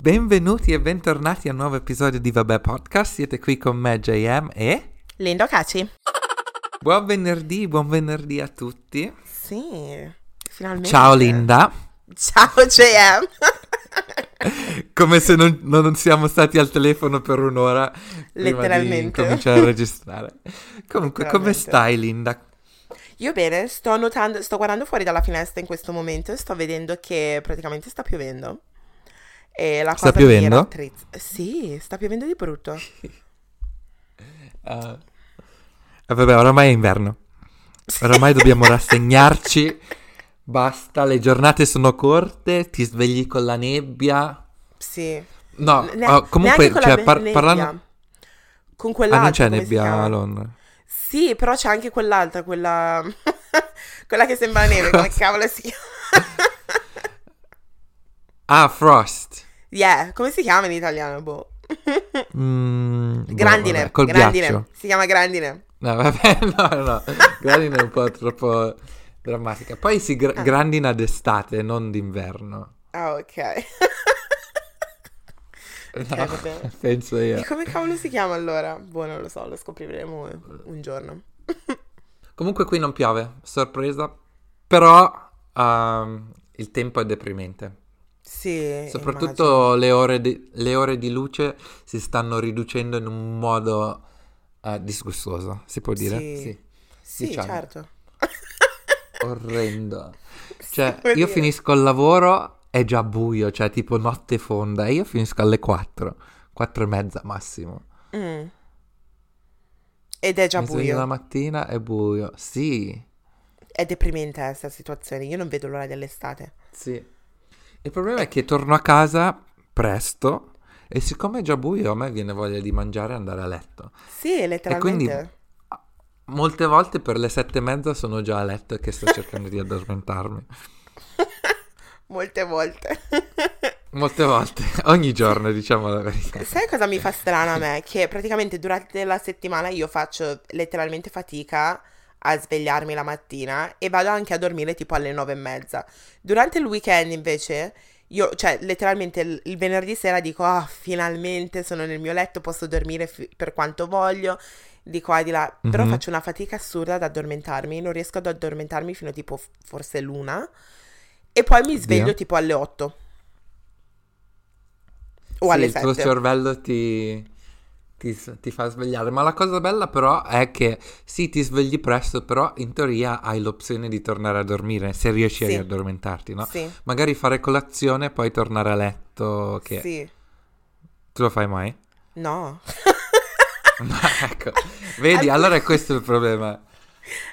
Benvenuti e bentornati a un nuovo episodio di Vabbè Podcast. Siete qui con me, JM e. Lindo Caci. Buon venerdì, buon venerdì a tutti. Sì, finalmente. Ciao Linda. Ciao JM. Come se non, non siamo stati al telefono per un'ora. Letteralmente. Prima di cominciare a registrare. Comunque, come stai, Linda? Io bene, sto notando, sto guardando fuori dalla finestra in questo momento e sto vedendo che praticamente sta piovendo. E la Sta cosa piovendo? rattrizza. Sì, sta piovendo di brutto. Uh, vabbè, oramai è inverno. Oramai dobbiamo rassegnarci. Basta, le giornate sono corte, ti svegli con la nebbia. Sì. No, Ne- oh, comunque, cioè, par- parlando... Con Ah, quell'altra. non c'è nebbia a Londra. Sì, però c'è anche quell'altra, quella... quella che sembra neve, come cavolo si chiama? Ah, Frost. Yeah, come si chiama in italiano? Boh. Mm, boh, Grandine, vabbè, col grandine. ghiaccio. Si chiama grandine. No, vabbè, no, no. Grandine è un po' troppo drammatica. Poi si gra- Ah. grandina d'estate, non d'inverno. Ah, ok. No, bene. penso io. E come cavolo si chiama allora? Boh, non lo so, lo scopriremo un giorno. Comunque qui non piove, sorpresa. Però ehm, il tempo è deprimente. Sì, Soprattutto le ore, di, le ore di luce si stanno riducendo in un modo eh, disgustoso, si può dire? Sì. Sì. Sì, diciamo. certo. Orrendo. Cioè, io dire. finisco il lavoro, è già buio, cioè tipo notte fonda, e io finisco alle 4, 4 e mezza massimo. Mm. Ed è già Mi sveglio la buio. mattina, è buio. Sì, È deprimente questa situazione. Io non vedo l'ora dell'estate. sì. Il problema è che torno a casa presto e siccome è già buio a me viene voglia di mangiare e andare a letto. Sì, letteralmente. quindi- Molte volte per le sette e mezza sono già a letto e che sto cercando di addormentarmi. Molte volte. Molte volte, ogni giorno diciamo la verità. Sai cosa mi fa strano a me? Che praticamente durante la settimana io faccio letteralmente fatica a svegliarmi la mattina e vado anche a dormire tipo alle nove e mezza. Durante il weekend invece, io, cioè letteralmente il, il venerdì sera dico, ah, finalmente sono nel mio letto, posso dormire fi- per quanto voglio, di qua e di là, però Mhm. faccio una fatica assurda ad addormentarmi, non riesco ad addormentarmi fino tipo f- forse l'una e poi mi sveglio Oddio. tipo alle otto. O Sì, alle il tuo cervello ti, ti ti fa svegliare. Ma la cosa bella però è che sì, ti svegli presto, però in teoria hai l'opzione di tornare a dormire se riesci Sì. a riaddormentarti, no? Sì, Magari fare colazione e poi tornare a letto. Che sì. tu lo fai mai? No. No, ecco. Vedi, allora è questo il problema.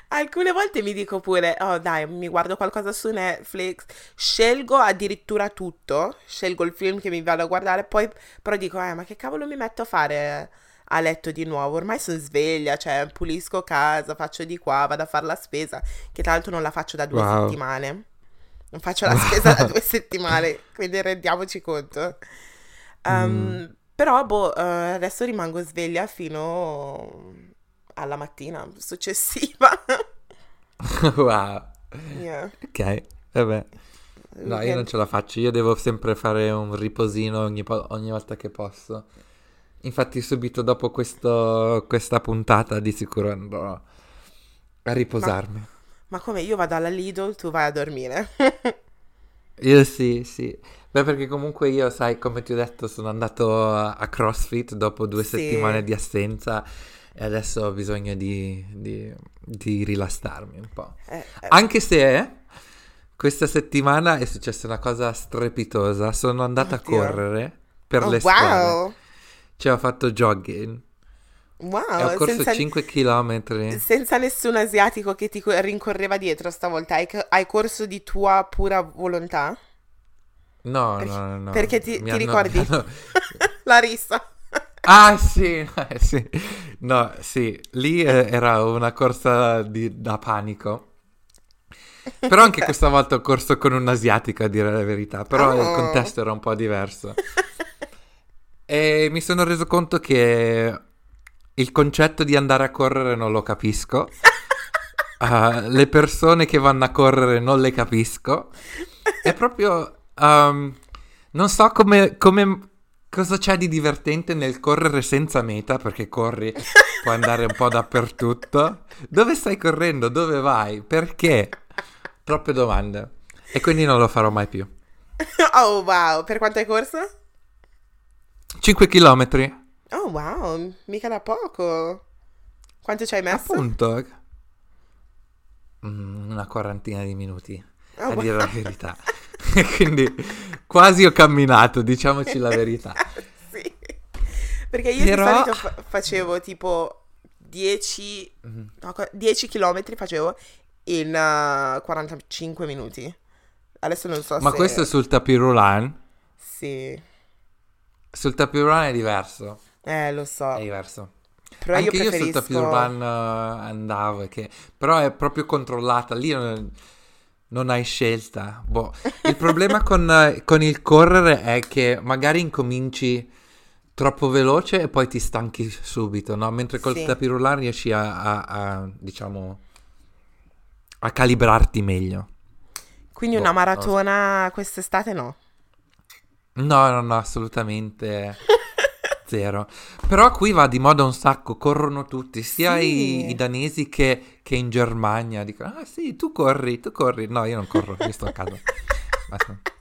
Alcune volte mi dico pure, oh dai, mi guardo qualcosa su Netflix, scelgo addirittura tutto, scelgo il film che mi vado a guardare, poi però dico, eh, ma che cavolo mi metto a fare a letto di nuovo? Ormai sono sveglia, cioè pulisco casa, faccio di qua, vado a fare la spesa, che tra l'altro non la faccio da due Wow. settimane. Non faccio la spesa da due settimane, quindi rendiamoci conto. Um, Però, boh, eh, adesso rimango sveglia fino alla mattina successiva. wow. Yeah. Ok, vabbè. No, io non ce la faccio, io devo sempre fare un riposino ogni, po- ogni volta che posso. Infatti subito dopo questo- questa puntata di sicuro andrò a riposarmi. Ma come io vado alla Lidl, tu vai a dormire. Io sì, sì. Beh, perché comunque io, sai, come ti ho detto, sono andato a a CrossFit dopo due Sì. settimane di assenza e adesso ho bisogno di, di- di rilassarmi un po'. Eh, eh, Anche se questa settimana è successa una cosa strepitosa. Sono andato a Oddio. correre per oh, le strade. wow! Cioè, ho fatto jogging e ho Wow, corso senza, 5 km. senza nessun asiatico che ti co- rincorreva dietro stavolta. Hai, hai corso di tua pura volontà? No, Perché- no, no, no. perché ti- ti hanno- ricordi? hanno- La rissa. Ah, sì, eh, sì. No, sì, lì eh, era una corsa di- da panico. Però anche questa volta ho corso con un asiatico, a dire la verità. Però il Oh. contesto era un po' diverso. E mi sono reso conto che il concetto di andare a correre non lo capisco. Ah, le persone che vanno a correre non le capisco. è proprio... um, non so come, come- cosa c'è di divertente nel correre senza meta, perché corri, puoi andare un po' dappertutto. Dove stai correndo? Dove vai? Perché? Troppe domande. E quindi non lo farò mai più. Oh wow, per quanto hai corso? 5 km. Oh wow, mica da poco. Quanto ci hai messo? Appunto. Mm, una quarantina di minuti, Oh, a wow. dire la verità. quindi quasi ho camminato, diciamoci la verità. sì. Perché io Però- di solito fa- facevo tipo 10, Mhm. no, co- 10 km facevo in uh, 45 minuti. Adesso non so Ma se... questo è sul tapis roulant. Sì, Sul tapis roulant è diverso. eh lo so. È diverso. Però Anche io io, preferisco... sul tapis roulant eh, andavo, che... però è proprio controllata. Lì non, non hai scelta. Boh. Il problema con, eh, con il correre è che magari incominci troppo veloce e poi ti stanchi subito, no? Mentre col Sì. tapis roulant riesci a, a- a, diciamo, a calibrarti meglio. Quindi Boh, una lo so. maratona quest'estate no. No, no, no, assolutamente zero. Però qui va di moda un sacco, corrono tutti, sia Sì. i, i danesi che, che in Germania. Dicono, ah sì, tu corri, tu corri. No, io non corro, io sto a casa.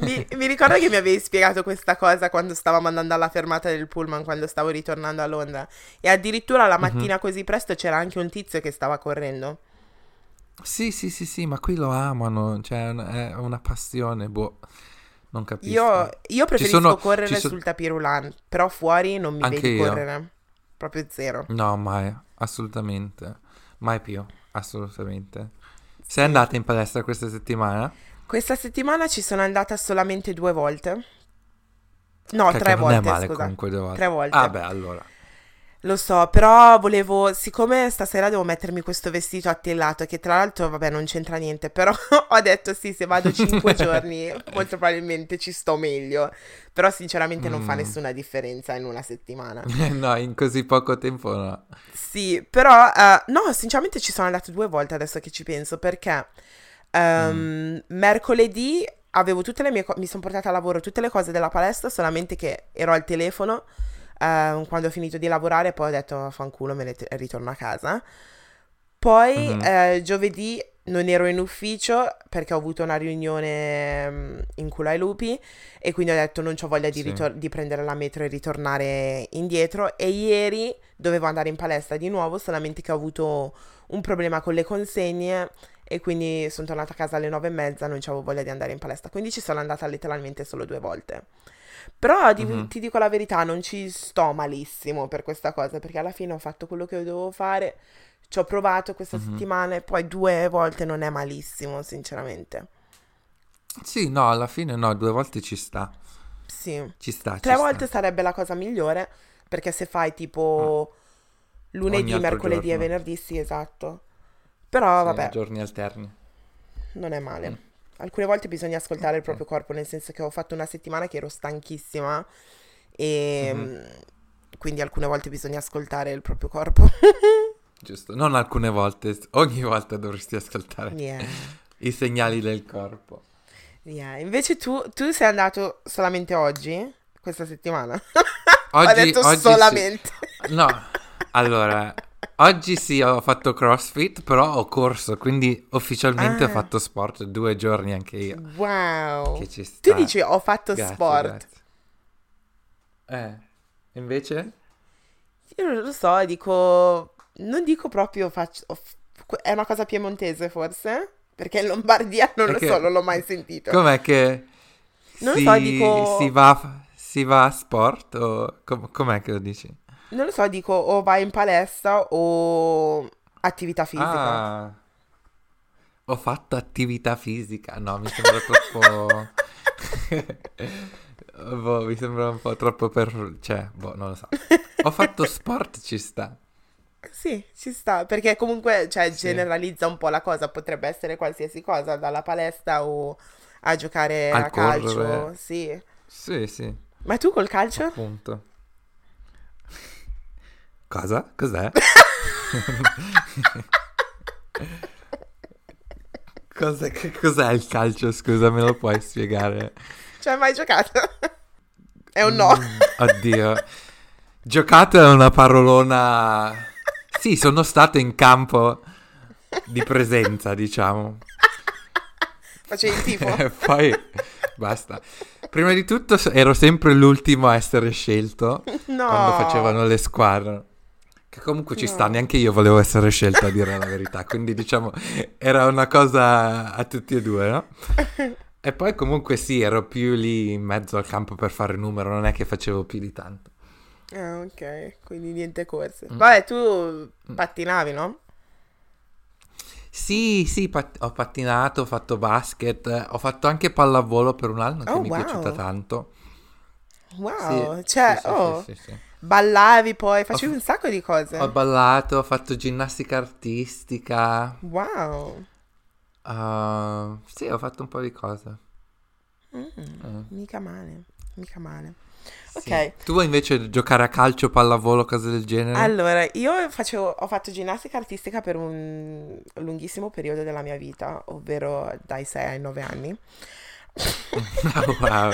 Mi, mi ricordo che mi avevi spiegato questa cosa quando stavamo andando alla fermata del pullman, quando stavo ritornando a Londra. E addirittura Mhm. la mattina così presto c'era anche un tizio che stava correndo. Sì, sì, sì, sì, ma qui lo amano, cioè è una passione, boh, non capisco. Io, io preferisco sono- correre so- sul tapis roulant, però fuori non mi Anche vedi io. correre. Proprio zero. No, mai, assolutamente, mai più, assolutamente. Sei andata in palestra questa settimana? Questa settimana ci sono andata solamente due volte. No, Che- tre volte, male scusa. comunque due volte. Tre volte. Ah beh, allora. Lo so, però volevo, siccome stasera devo mettermi questo vestito attillato, che tra l'altro, vabbè, non c'entra niente, però ho detto sì, se vado cinque giorni, molto probabilmente ci sto meglio. Però sinceramente non fa Mm. nessuna differenza in una settimana. no, in così poco tempo no. Sì, però, eh, no, sinceramente ci sono andata due volte adesso che ci penso, perché ehm, mercoledì avevo tutte le mie cose, mi sono portata a lavoro tutte le cose della palestra, solamente che ero al telefono ehm, quando ho finito di lavorare, poi ho detto fanculo, me ne t- ritorno a casa. Poi Mhm. eh, giovedì non ero in ufficio perché ho avuto una riunione mm, in culo ai lupi e quindi ho detto non ho voglia di, Sì. ritor- di prendere la metro e ritornare indietro e ieri dovevo andare in palestra di nuovo solamente che ho avuto un problema con le consegne e quindi sono tornata a casa alle nove e mezza non avevo voglia di andare in palestra quindi ci sono andata letteralmente solo due volte però di- Mhm. ti dico la verità non ci sto malissimo per questa cosa perché alla fine ho fatto quello che dovevo fare ci ho provato questa Mhm. settimana e poi due volte non è malissimo sinceramente Sì, no, alla fine no, due volte ci sta. sì Ci sta, ci Tre sta. volte sarebbe la cosa migliore, perché se fai tipo lunedì, Ogni altro mercoledì e giorno. venerdì, sì, esatto. Però Sì, vabbè, giorni alterni. non è male. Mm. Alcune volte bisogna ascoltare il proprio corpo, nel senso che ho fatto una settimana che ero stanchissima e Mhm. mm, quindi alcune volte bisogna ascoltare il proprio corpo. Giusto, non alcune volte, ogni volta dovresti ascoltare Yeah, i segnali del corpo. yeah. Invece tu, tu sei andato solamente oggi, questa settimana? Oggi, ho detto oggi sì. solamente. No, allora, oggi sì, ho fatto CrossFit, però ho corso, quindi ufficialmente ho Ah. fatto sport due giorni anche io. Wow. Che ci Tu sta. dici ho fatto Grazie, sport. grazie. Eh, invece? Io non lo so, dico, non dico proprio faccio, ho è una cosa piemontese forse? Perché in Lombardia non lo Perché- so, non l'ho mai sentito. Com'è che Non lo si, so, dico- si va, si va a sport o com- com'è che lo dici? Non lo so, dico o vai in palestra o attività fisica. Ah, ho fatto attività fisica. No, mi sembra troppo... boh, mi sembra un po' troppo per... Cioè, boh, non lo so. Ho fatto sport, ci sta. Sì, ci sta, perché comunque, cioè, Sì. generalizza un po' la cosa, potrebbe essere qualsiasi cosa, dalla palestra o a giocare Al a calcio, correre. sì. Sì, sì, Ma tu col calcio? appunto. Cosa? Cos'è? Cos'è, che cos'è il calcio? Scusa, me lo puoi spiegare? Ci hai mai giocato? È un no. Mm, oddio. Giocato è una parolona... Sì, sono stato in campo di presenza, diciamo. Facevi il tifo? Poi basta. Prima di tutto ero sempre l'ultimo a essere scelto No. quando facevano le squadre. Che comunque ci No. sta, neanche io volevo essere scelto a dire la verità. Quindi diciamo era una cosa a tutti e due, no? E poi comunque sì, ero più lì in mezzo al campo per fare numero, non è che facevo più di tanto. Ah, ok, quindi niente corse. Mm. Vabbè, tu pattinavi, no? Sì, sì, pat- ho pattinato, ho fatto basket, ho fatto anche pallavolo per un anno che Oh, mi è piaciuta tanto. Wow, Sì, cioè, sì, sì, oh, sì. Ballavi poi, facevi Ho- un sacco di cose. Ho ballato, ho fatto ginnastica artistica. Wow, uh, sì, ho fatto un po' di cose. Mm, Eh, mica male, mica male. sì. Ok. Tu invece giocare a calcio, pallavolo, cose del genere? Allora, io facevo, ho fatto ginnastica artistica per un lunghissimo periodo della mia vita, ovvero dai 6 ai 9 anni. Wow.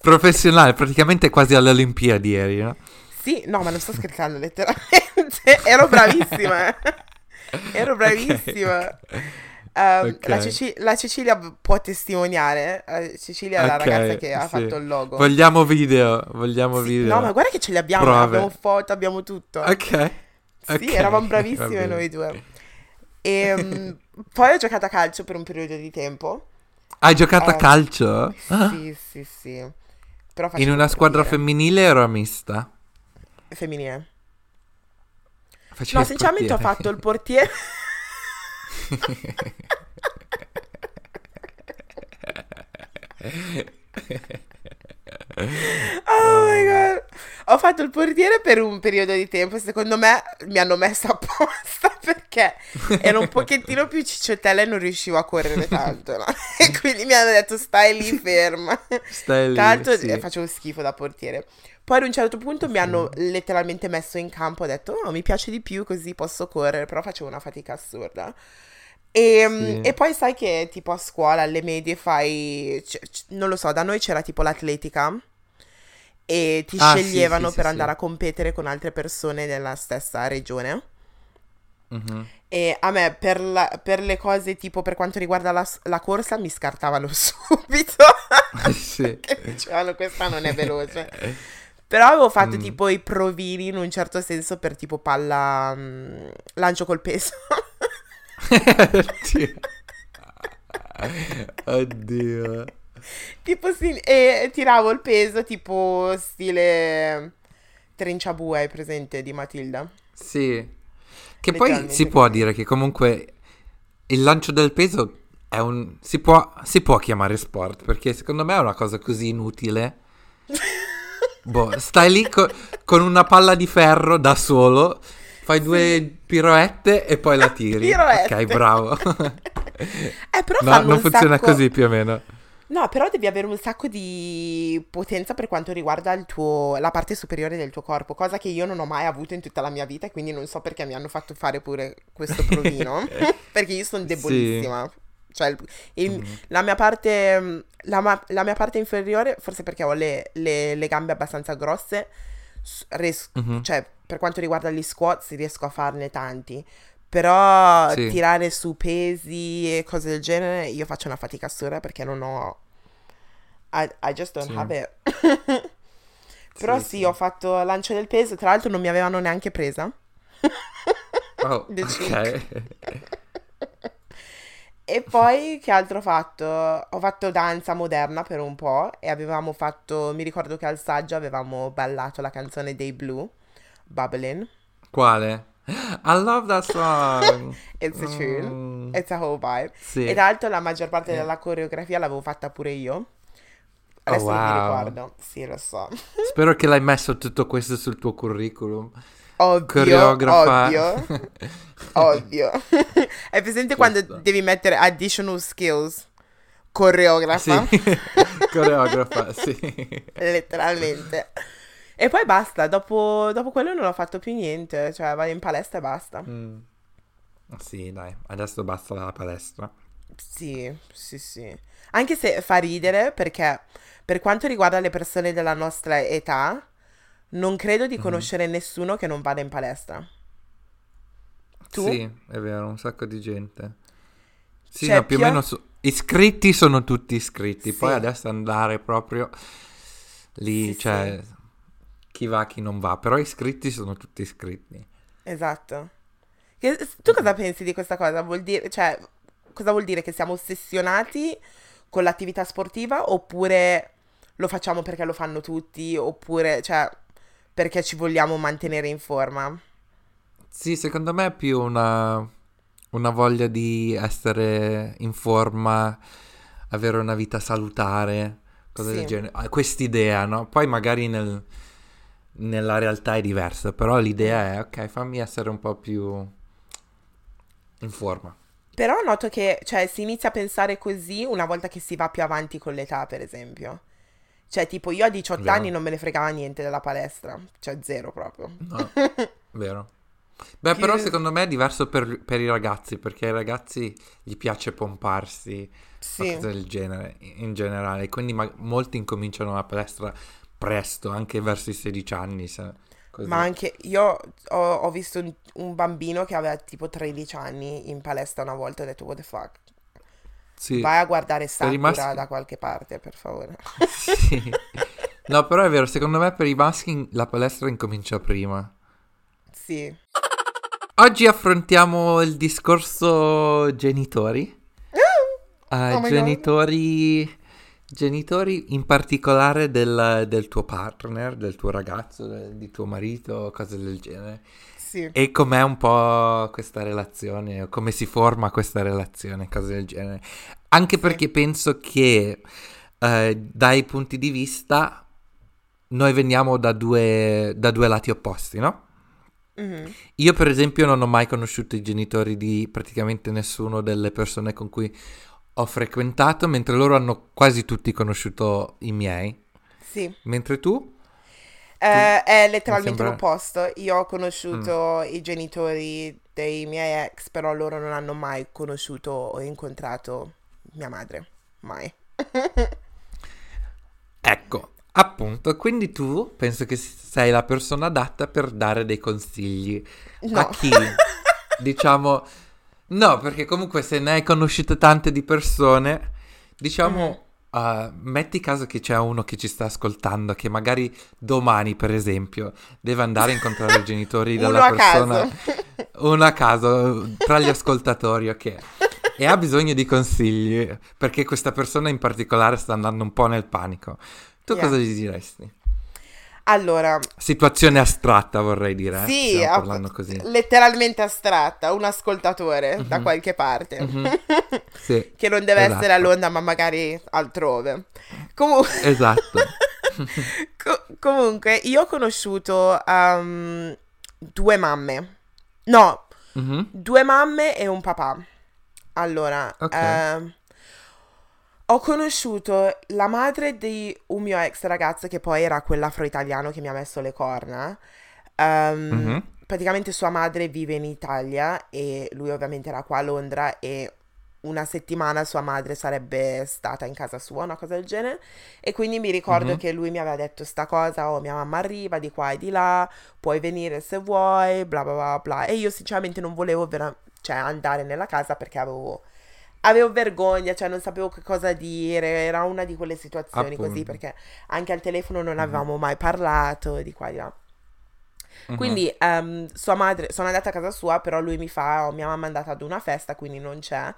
Professionale, praticamente quasi alle Olimpiadi eri, no? Sì, no, ma non sto scherzando, letteralmente. Ero bravissima. Ero bravissima. Ehm, Ok. la, Ceci- la Cecilia può testimoniare. Eh, Cecilia è la Ok, ragazza che ha sì. fatto il logo. Vogliamo video, vogliamo Sì, video. no, ma guarda che ce li abbiamo, Prove. abbiamo foto, abbiamo tutto. Ok. Sì, eravamo va bravissime noi due. E poi ho giocato a calcio per un periodo di tempo. Hai giocato a Eh, calcio? Ah, Sì, sì, sì. Però In una squadra dire. femminile o mista? femminile. Facevi No, sinceramente ho portiere? fatto il portiere. Oh my god. Ho fatto il portiere per un periodo di tempo. Secondo me mi hanno messo apposta perché ero un pochettino più cicciottella e non riuscivo a correre tanto. no? E quindi mi hanno detto stai lì ferma. Stai lì, l'altro sì. eh, facevo schifo da portiere. Poi ad un certo punto mi hanno letteralmente messo in campo. Ho detto oh, mi piace di più così posso correre. Però facevo una fatica assurda. E, Sì. e poi sai che tipo a scuola alle medie fai, c- c- non lo so, da noi c'era tipo l'atletica e ti Ah, sceglievano sì, sì, per sì. andare a competere con altre persone nella stessa regione. Mhm. E a me per, la- per le cose tipo per quanto riguarda la, la corsa mi scartavano subito. sì. che dicevano questa non è veloce. Però avevo fatto Mm. tipo i provini in un certo senso per tipo palla mm, lancio col peso. Oddio. Oddio. Tipo sì, e tiravo il peso tipo stile Trinciabue, hai presente di Matilda? Sì. Che poi si può dire che comunque il lancio del peso è un... Si può, si può chiamare sport perché secondo me è una cosa così inutile. Boh, stai lì co- con una palla di ferro da solo, fai due piroette e poi la tiri. Piroette. Ok, bravo. Eh, però no, non un funziona sacco- così più o meno. No, però devi avere un sacco di potenza per quanto riguarda il tuo, la parte superiore del tuo corpo, cosa che io non ho mai avuto in tutta la mia vita e quindi non so perché mi hanno fatto fare pure questo provino, perché io sono debolissima. Cioè, il- Mm. la mia parte, la, la mia parte inferiore, forse perché ho le, le- le gambe abbastanza grosse, s- ries- Mhm. cioè, per quanto riguarda gli squats riesco a farne tanti. Però Sì. tirare su pesi e cose del genere, io faccio una fatica assurda perché non ho. I, I just don't Sì. have it. Però sì, sì. ho fatto lancio del peso, tra l'altro non mi avevano neanche presa. Oh, ok. E poi che altro ho fatto? Ho fatto danza moderna per un po' e avevamo fatto, mi ricordo che al saggio avevamo ballato la canzone dei Blue, Bubbling. Quale? I love that song. It's a tune, Mm, it's a whole vibe. sì. E tra l'altro la maggior parte della coreografia l'avevo fatta pure io. Adesso non mi Oh, wow. ricordo. Sì, lo so. Spero che l'hai messo tutto questo sul tuo curriculum. Ovvio, Coreografa. ovvio, ovvio. Hai presente quando Giusto. devi mettere additional skills? Coreografa, Sì, coreografa, sì. letteralmente. E poi basta, dopo, dopo quello non ho fatto più niente, cioè vado in palestra e basta. Mm. Sì, dai, adesso basta la palestra. Sì, sì, sì. Anche se fa ridere perché per quanto riguarda le persone della nostra età, non credo di Mhm. conoscere nessuno che non vada in palestra. Tu? Sì, è vero, un sacco di gente. Sì, Cioè, no, più o più- meno su- iscritti sono tutti iscritti, poi Sì. adesso andare proprio lì, Sì, cioè chi va, chi non va, però iscritti sono tutti iscritti. Esatto. Che- tu cosa pensi di questa cosa? Vuol dire, cioè, cosa vuol dire che siamo ossessionati con l'attività sportiva oppure lo facciamo perché lo fanno tutti oppure, cioè, perché ci vogliamo mantenere in forma? Sì, secondo me è più una, una voglia di essere in forma, avere una vita salutare, cose Sì. del genere. Quest'idea, no? Poi magari nel- nella realtà è diversa, però l'idea è, ok, fammi essere un po' più in forma. Però noto che, cioè, si inizia a pensare così una volta che si va più avanti con l'età, per esempio. Cioè, tipo, io a 18 Vero. anni non me ne fregava niente della palestra, cioè zero proprio. No, vero. Beh, però Che- secondo me è diverso per, per i ragazzi, perché ai ragazzi gli piace pomparsi, Sì. cose del genere, in generale. Quindi ma- molti incominciano la palestra presto, anche verso i 16 anni. se- così. Ma anche io ho, ho visto un, un bambino che aveva tipo 13 anni in palestra una volta e ho detto, what the fuck? Sì, Vai a guardare Sakura maschi- da qualche parte, per favore. sì. No, però è vero, secondo me per i maschi la palestra incomincia prima. Sì. Oggi affrontiamo il discorso genitori. Eh, Oh my God. genitori, genitori in particolare del, del tuo partner, del tuo ragazzo, del- di tuo marito, cose del genere. Sì. E com'è un po' questa relazione, come si forma questa relazione, cose del genere. Anche perché penso che eh, dai punti di vista noi veniamo da due, da due lati opposti, no? Mhm. Io per esempio non ho mai conosciuto i genitori di praticamente nessuno delle persone con cui ho frequentato, mentre loro hanno quasi tutti conosciuto i miei. Sì. Mentre tu? Eh, è letteralmente sembra- Mm. l'opposto. Io ho conosciuto i genitori dei miei ex, però loro non hanno mai conosciuto o incontrato mia madre. Mai. Ecco, appunto, quindi tu penso che sei la persona adatta per dare dei consigli No. a chi, diciamo, no, perché comunque se ne hai conosciute tante di persone, diciamo, uh, metti caso che c'è uno che ci sta ascoltando, che magari domani, per esempio, deve andare a incontrare i genitori della persona, uno a caso, tra gli ascoltatori, ok. E ha bisogno di consigli, perché questa persona in particolare sta andando un po' nel panico. Tu Yeah. cosa gli diresti? Allora, Situazione astratta, vorrei dire. eh, sì, a- così. letteralmente astratta, un ascoltatore da Mhm. qualche parte. Mhm. Sì, che non deve essere a Esatto. Londra, ma magari altrove. Comunque, esatto. co- comunque io ho conosciuto um, due mamme. No, Mhm. due mamme e un papà. Allora, Ok. ehm, ho conosciuto la madre di un mio ex ragazzo che poi era quell'afro-italiano che mi ha messo le corna. Ehm, Mhm. Praticamente sua madre vive in Italia e lui ovviamente era qua a Londra e una settimana sua madre sarebbe stata in casa sua, una cosa del genere. E quindi mi ricordo Mhm. che lui mi aveva detto sta cosa, oh mia mamma arriva di qua e di là, puoi venire se vuoi, bla bla bla bla. E io sinceramente non volevo vera- cioè, andare nella casa perché avevo, avevo vergogna, cioè non sapevo che cosa dire, era una di quelle situazioni così Appunto. perché anche al telefono non avevamo mai parlato di qua e di là. Mhm. Quindi ehm, sua madre, sono andata a casa sua, però lui mi fa, oh, mia mamma è andata ad una festa, quindi non c'è.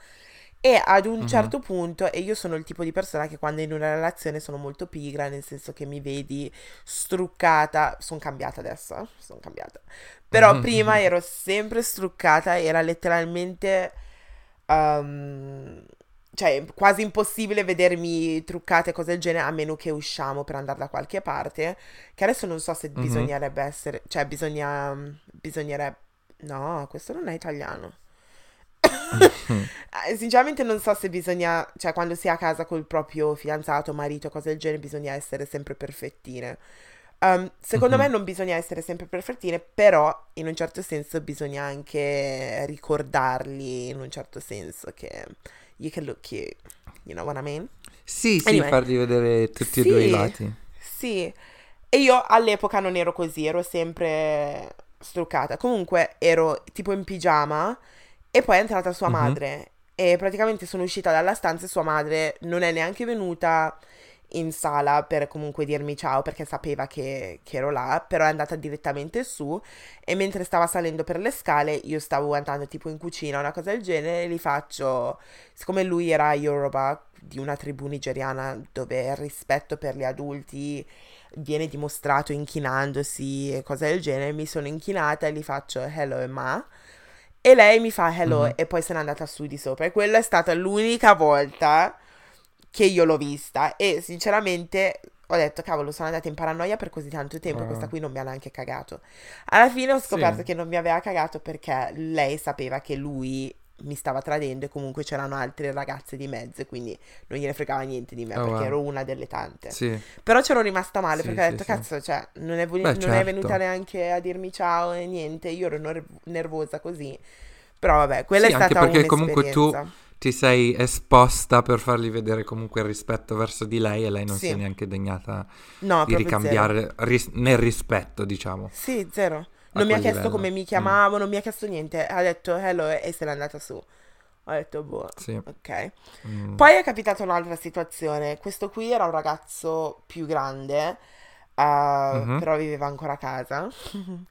E ad un Mhm. certo punto, e io sono il tipo di persona che quando in una relazione sono molto pigra, nel senso che mi vedi struccata, sono cambiata adesso, sono cambiata. Però Mhm. prima ero sempre struccata, era letteralmente, ehm, cioè quasi impossibile vedermi truccate cose del genere a meno che usciamo per andare da qualche parte. Che adesso non so se Mhm. bisognerebbe essere, cioè bisogna, bisognerebbe, no, questo non è italiano. Eh, Sinceramente non so se bisogna, cioè quando si è a casa col proprio fidanzato, marito, cose del genere, bisogna essere sempre perfettine. Um, secondo Mhm. me non bisogna essere sempre perfettine, però in un certo senso bisogna anche ricordarli, in un certo senso che you can look cute. You know what I mean? Sì, sì, Anyway. fargli vedere tutti Sì. e due i lati. Sì, e io all'epoca non ero così, ero sempre struccata. Comunque ero tipo in pigiama e poi è entrata sua Mhm. madre e praticamente sono uscita dalla stanza e sua madre non è neanche venuta in sala per comunque dirmi ciao perché sapeva che, che ero là, però è andata direttamente su e mentre stava salendo per le scale io stavo andando tipo in cucina, una cosa del genere, e gli faccio, siccome lui era Yoruba di una tribù nigeriana dove il rispetto per gli adulti viene dimostrato inchinandosi e cose del genere, mi sono inchinata e gli faccio hello ma e lei mi fa hello Mhm. e poi se n'è andata su di sopra e quella è stata l'unica volta che io l'ho vista e sinceramente ho detto cavolo sono andata in paranoia per così tanto tempo Wow. questa qui non mi ha neanche cagato alla fine ho scoperto Sì. che non mi aveva cagato perché lei sapeva che lui mi stava tradendo e comunque c'erano altre ragazze di mezzo quindi non gliene fregava niente di me Oh, perché wow. ero una delle tante Sì. però c'ero rimasta male Sì, perché ho detto, cazzo, cioè, non è, voli- Beh, non è certo. venuta neanche a dirmi ciao e niente. Io ero ner- nervosa così. Però vabbè, quella è anche stata perché comunque tu-. Ti sei esposta per fargli vedere comunque il rispetto verso di lei e lei non Sì. si è neanche degnata No, di ricambiare ris- nel rispetto, diciamo. Sì, zero. Non mi ha chiesto livello. come mi Mm. chiamavo, non mi ha chiesto niente. Ha detto hello e se n'è andata su. Ho detto, boh, Sì. ok. Mm. Poi è capitata un'altra situazione. Questo qui era un ragazzo più grande, eh, Mhm. però viveva ancora a casa.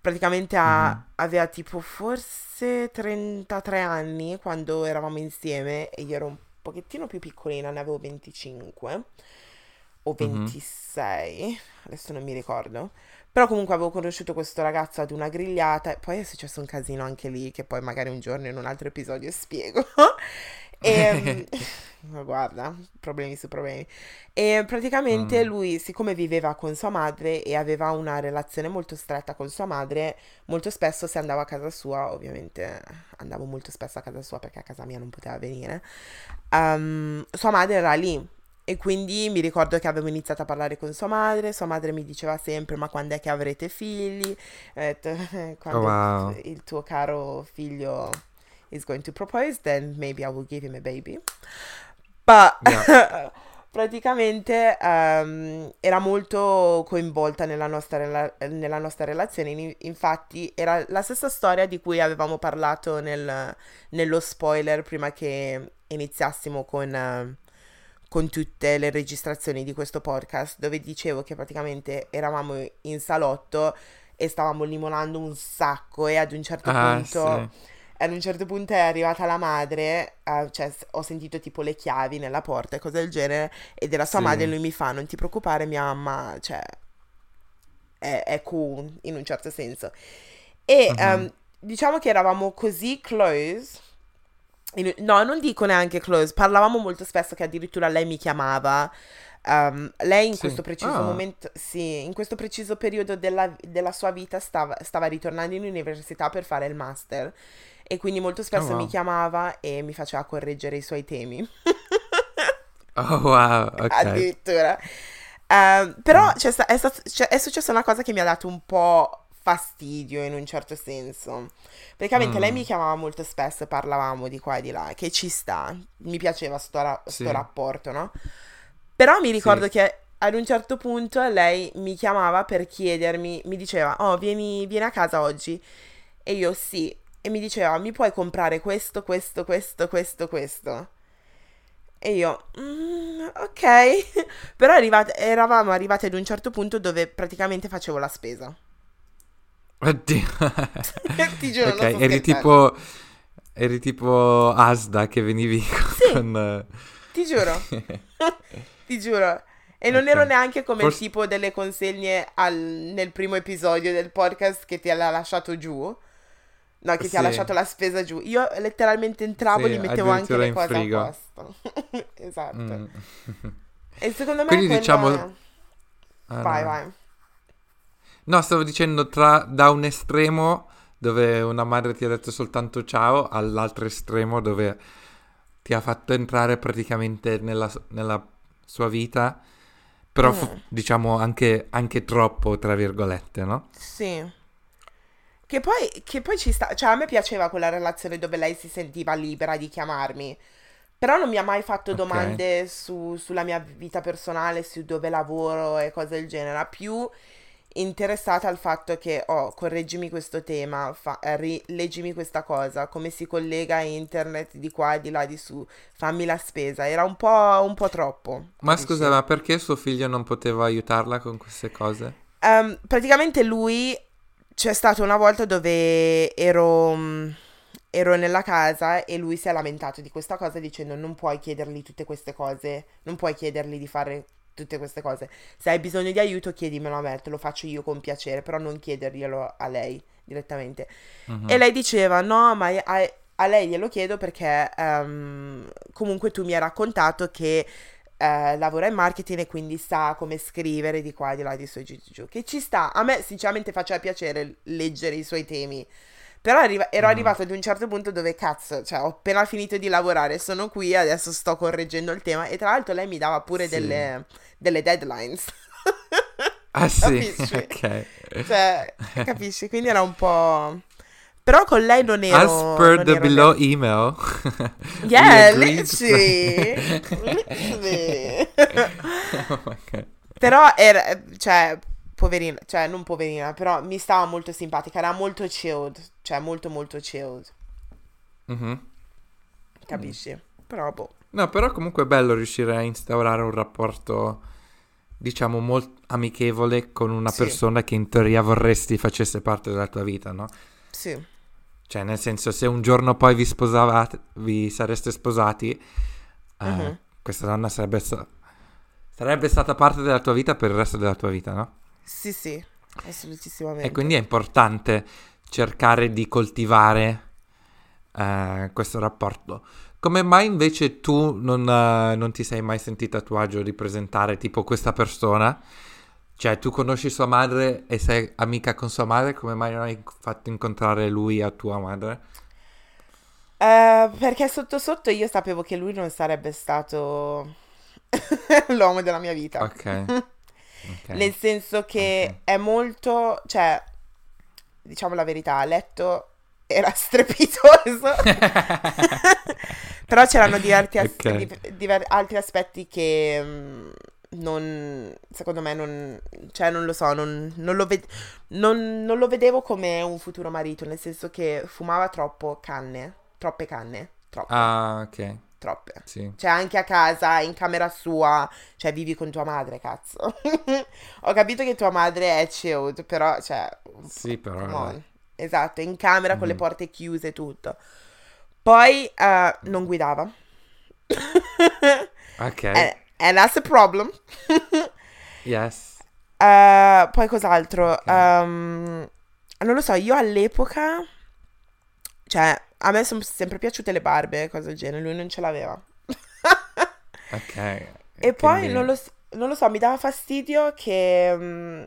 Praticamente ha- Mhm. aveva tipo forse 33 anni quando eravamo insieme e io ero un pochettino più piccolina, ne avevo 25 o Mhm. 26, adesso non mi ricordo. Però comunque avevo conosciuto questo ragazzo ad una grigliata e poi è successo un casino anche lì che poi magari un giorno in un altro episodio spiego. E ma guarda, problemi su problemi. E praticamente Mm. lui, siccome viveva con sua madre e aveva una relazione molto stretta con sua madre, molto spesso se andavo a casa sua, ovviamente andavo molto spesso a casa sua perché a casa mia non poteva venire. ehm, sua madre era lì e quindi mi ricordo che avevo iniziato a parlare con sua madre, sua madre mi diceva sempre ma quando è che avrete figli? Ho detto quando wow. il tuo caro figlio is going to propose then maybe I will give him a baby. But Yeah. praticamente ehm, era molto coinvolta nella nostra, rela- nella nostra relazione, in- infatti era la stessa storia di cui avevamo parlato nel- nello spoiler prima che iniziassimo con, eh, con tutte le registrazioni di questo podcast, dove dicevo che praticamente eravamo in salotto e stavamo limonando un sacco e ad un certo Ah, punto... sì. Ad un certo punto è arrivata la madre, eh, cioè ho sentito tipo le chiavi nella porta e cose del genere, ed era sua Sì. madre e lui mi fa, non ti preoccupare mia mamma, cioè, è, è cool in un certo senso. E Mhm. ehm, diciamo che eravamo così close, in- no, non dico neanche close, parlavamo molto spesso che addirittura lei mi chiamava. ehm, lei in Sì. questo preciso Ah. momento, sì, in questo preciso periodo della, della sua vita stava, stava ritornando in università per fare il master e quindi molto spesso Oh, mi wow. chiamava e mi faceva correggere i suoi temi. Oh wow, ok. addirittura. Ehm, però Mm. c'è sta- è, stat- è successa una cosa che mi ha dato un po' fastidio in un certo senso. Praticamente lei Mm. mi chiamava molto spesso e parlavamo di qua e di là, che ci sta, mi piaceva sto, ra- sto Sì. rapporto, no? Però mi ricordo Sì. che ad un certo punto lei mi chiamava per chiedermi, mi diceva, oh, vieni, vieni a casa oggi. E io sì. E mi diceva, mi puoi comprare questo, questo, questo, questo, questo. E io, "Mm, ok. Però arrivate- eravamo arrivati ad un certo punto dove praticamente facevo la spesa. Oddio. Ti giuro, non Ok, sto eri tipo eri tipo Asda che venivi Sì. con eh, Ti giuro, ti giuro. E non Ok. ero neanche come Forse- il tipo delle consegne al- nel primo episodio del podcast che ti ha lasciato giù. No, che ti ha lasciato la spesa giù. Io letteralmente entravo e Sì, gli mettevo anche le cose frigo. a posto. esatto. mm. E secondo me Quindi quello diciamo- Ah, Vai, no. vai. No, stavo dicendo tra da un estremo dove una madre ti ha detto soltanto ciao all'altro estremo dove ti ha fatto entrare praticamente nella, nella sua vita, però fu- Mm. diciamo anche, anche troppo, tra virgolette, no? Sì. Che poi, che poi ci sta, cioè a me piaceva quella relazione dove lei si sentiva libera di chiamarmi. Però non mi ha mai fatto Ok. domande su- sulla mia vita personale, su dove lavoro e cose del genere. Più interessata al fatto che, oh, correggimi questo tema, fa- eh, leggimi questa cosa, come si collega a internet di qua e di là di su, fammi la spesa. Era un po', un po' troppo. Ma capisci? scusa, ma perché suo figlio non poteva aiutarla con queste cose? Ehm, praticamente lui c'è stata una volta dove ero, mm, ero nella casa e lui si è lamentato di questa cosa dicendo non puoi chiedergli tutte queste cose, non puoi chiedergli di fare tutte queste cose. Se hai bisogno di aiuto chiedimelo a me, te lo faccio io con piacere, però non chiederglielo a lei direttamente. Mhm. E lei diceva no, ma a, a lei glielo chiedo perché ehm, comunque tu mi hai raccontato che eh, lavora in marketing e quindi sa come scrivere di qua e di là di su e giù, giù. Che ci sta. A me sinceramente faceva piacere leggere i suoi temi. Però arriva- ero Mhm. arrivato ad un certo punto dove cazzo, cioè ho appena finito di lavorare, sono qui, adesso sto correggendo il tema e tra l'altro lei mi dava pure Sì. delle, delle deadlines. Ah sì, Capisci? ok. Cioè, capisci? Quindi era un po'... Però con lei non ero... As per the below email, we Yeah, literally. Literally. Oh my God. Però era, cioè, poverina, cioè non poverina, però mi stava molto simpatica, era molto chilled, cioè molto molto chilled, Mhm. capisci? Però boh. No, però comunque è bello riuscire a instaurare un rapporto, diciamo, molto amichevole con una Sì. persona che in teoria vorresti facesse parte della tua vita, no? Sì, Cioè, nel senso, se un giorno poi vi sposavate, vi sareste sposati, eh, Mhm. questa donna sarebbe, sta- sarebbe stata parte della tua vita per il resto della tua vita, no? sì, sì, assolutissimamente. E quindi è importante cercare di coltivare eh, questo rapporto. Come mai invece tu non, eh, non ti sei mai sentita a tuo agio di presentare tipo questa persona? Cioè, tu conosci sua madre e sei amica con sua madre, come mai non hai fatto incontrare lui a tua madre? Eh, perché sotto sotto io sapevo che lui non sarebbe stato l'uomo della mia vita. Ok. Ok. Nel senso che Ok. è molto, cioè, diciamo la verità, a letto era strepitoso. Però c'erano diversi, as- Ok. di- diver- altri aspetti che mm, non, secondo me, non, cioè, non lo so, non, non lo ved- non- non lo vedevo come un futuro marito, nel senso che fumava troppo canne, troppe canne, troppe, Ah, ok. troppe. Sì. Cioè, anche a casa, in camera sua, cioè, vivi con tua madre, cazzo. Ho capito che tua madre è chilled, però, cioè, Sì, però... vabbè. on. Esatto, in camera con le Mhm. porte chiuse e tutto. Poi, eh, non guidava. Ok. And, and that's a problem. Yes. Eh, poi cos'altro? Ok. Ehm, non lo so, io all'epoca, cioè, a me sono sempre piaciute le barbe, cose del genere, lui non ce l'aveva. Ok. E poi quindi- non lo, non lo so, mi dava fastidio che... mm,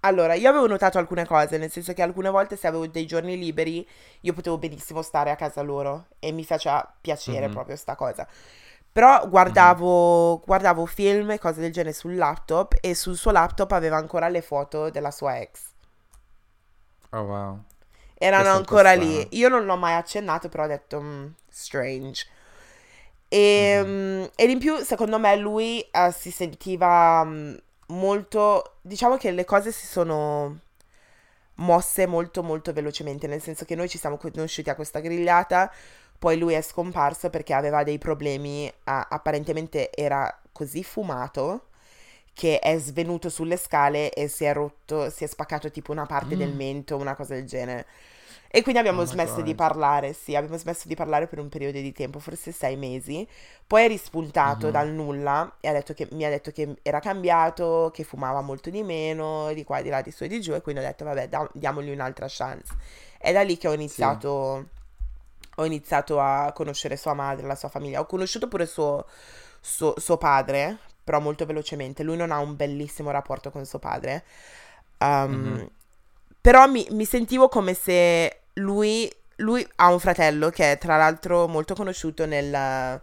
allora, io avevo notato alcune cose, nel senso che alcune volte se avevo dei giorni liberi, io potevo benissimo stare a casa loro e mi faceva piacere Mhm. proprio sta cosa. Però guardavo, guardavo film e cose del genere sul laptop e sul suo laptop aveva ancora le foto della sua ex. Oh, wow. Erano ancora strano. lì. Io non l'ho mai accennato, però ho detto, "Mm, strange. E, Mhm. mm, ed in più, secondo me, lui eh, si sentiva mm, molto... Diciamo che le cose si sono mosse molto molto velocemente, nel senso che noi ci siamo conosciuti a questa grigliata, poi lui è scomparso perché aveva dei problemi, a- apparentemente era così fumato che è svenuto sulle scale e si è rotto, si è spaccato tipo una parte del Mm. mento, una cosa del genere. E quindi abbiamo Oh smesso di parlare, sì, abbiamo smesso di parlare per un periodo di tempo, forse sei mesi. Poi è rispuntato Mhm. dal nulla e ha detto che, mi ha detto che era cambiato, che fumava molto di meno, di qua, di là, di su e di giù, e quindi ho detto, vabbè, da- diamogli un'altra chance. È da lì che ho iniziato, ho iniziato a conoscere sua madre, la sua famiglia. Ho conosciuto pure suo, suo, suo padre, però molto velocemente. Lui non ha un bellissimo rapporto con suo padre. Um, Mhm. Però mi, mi sentivo come se lui, lui ha un fratello che è tra l'altro molto conosciuto nel,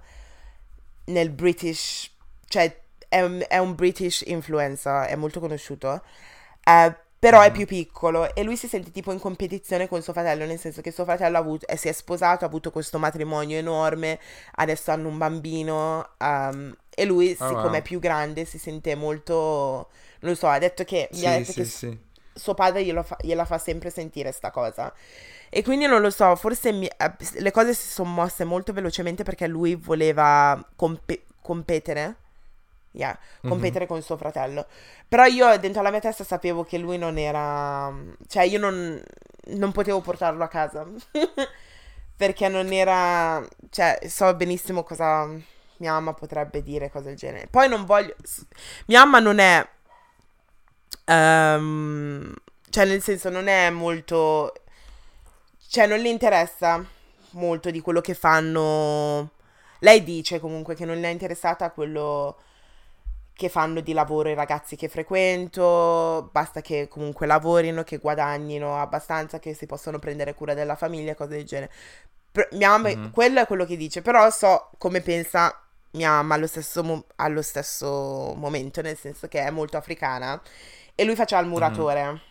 nel British, cioè è un, è un British influencer, è molto conosciuto. Eh, però è Mhm. più piccolo e lui si sente tipo in competizione con suo fratello, nel senso che suo fratello ha avuto, eh, si è sposato, ha avuto questo matrimonio enorme, adesso hanno un bambino um, e lui, Oh, siccome wow. è più grande, si sente molto, non lo so, ha detto che, ha Sì, detto sì, che sì. suo padre glielo fa- gliela fa sempre sentire sta cosa. E quindi non lo so, forse mi- eh, le cose si sono mosse molto velocemente perché lui voleva compe- competere. Yeah, Mhm. competere con suo fratello. Però io dentro la mia testa sapevo che lui non era... Cioè io non, non potevo portarlo a casa. Perché non era... Cioè so benissimo cosa mia mamma potrebbe dire, cose del genere. Poi non voglio... Mia mamma non è... ehm, cioè nel senso non è molto... Cioè non le interessa molto di quello che fanno... Lei dice comunque che non le è interessata a quello che fanno di lavoro i ragazzi che frequento, basta che comunque lavorino, che guadagnino abbastanza, che si possono prendere cura della famiglia, cose del genere. Per- mia mamma, Mhm. quello è quello che dice, però so come pensa mia mamma allo stesso, mo- allo stesso momento, nel senso che è molto africana e lui faceva il muratore.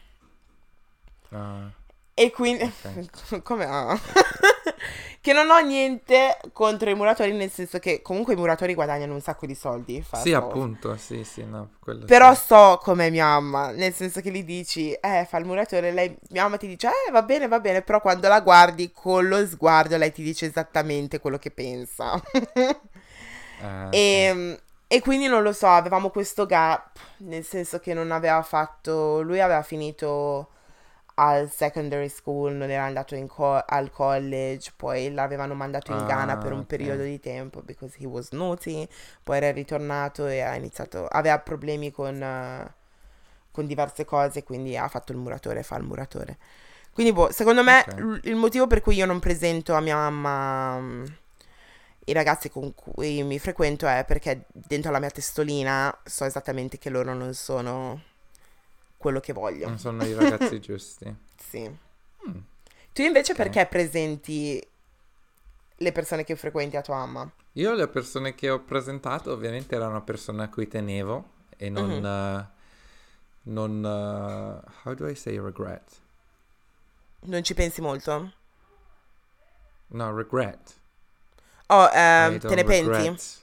Ah, E quindi, ok. come? che non ho niente contro i muratori, nel senso che comunque i muratori guadagnano un sacco di soldi. fa Sì, appunto, sì, sì, no, Però sì. so come mia mamma, nel senso che gli dici, eh, fa il muratore, lei, mia mamma ti dice, eh, va bene, va bene, però quando la guardi con lo sguardo lei ti dice esattamente quello che pensa. Sì. E, e quindi non lo so, avevamo questo gap, nel senso che non aveva fatto, lui aveva finito al secondary school, non era andato in co- al college, poi l'avevano mandato in Ghana per Ah, un ok. periodo di tempo because he was naughty, poi era ritornato e ha iniziato, aveva problemi con, eh, con diverse cose, quindi ha fatto il muratore, fa il muratore. Quindi, boh, secondo me Ok. l- il motivo per cui io non presento a mia mamma mm, i ragazzi con cui mi frequento è perché dentro la mia testolina so esattamente che loro non sono quello che voglio. Non sono i ragazzi giusti. Sì. Mm, Tu invece ok. perché presenti le persone che frequenti a tua mamma? Io le persone che ho presentato ovviamente erano persone a cui tenevo e non... Mhm. eh, non eh, how do I say regret? Non ci pensi molto? No, regret. Oh, ehm, te ne penti? regret.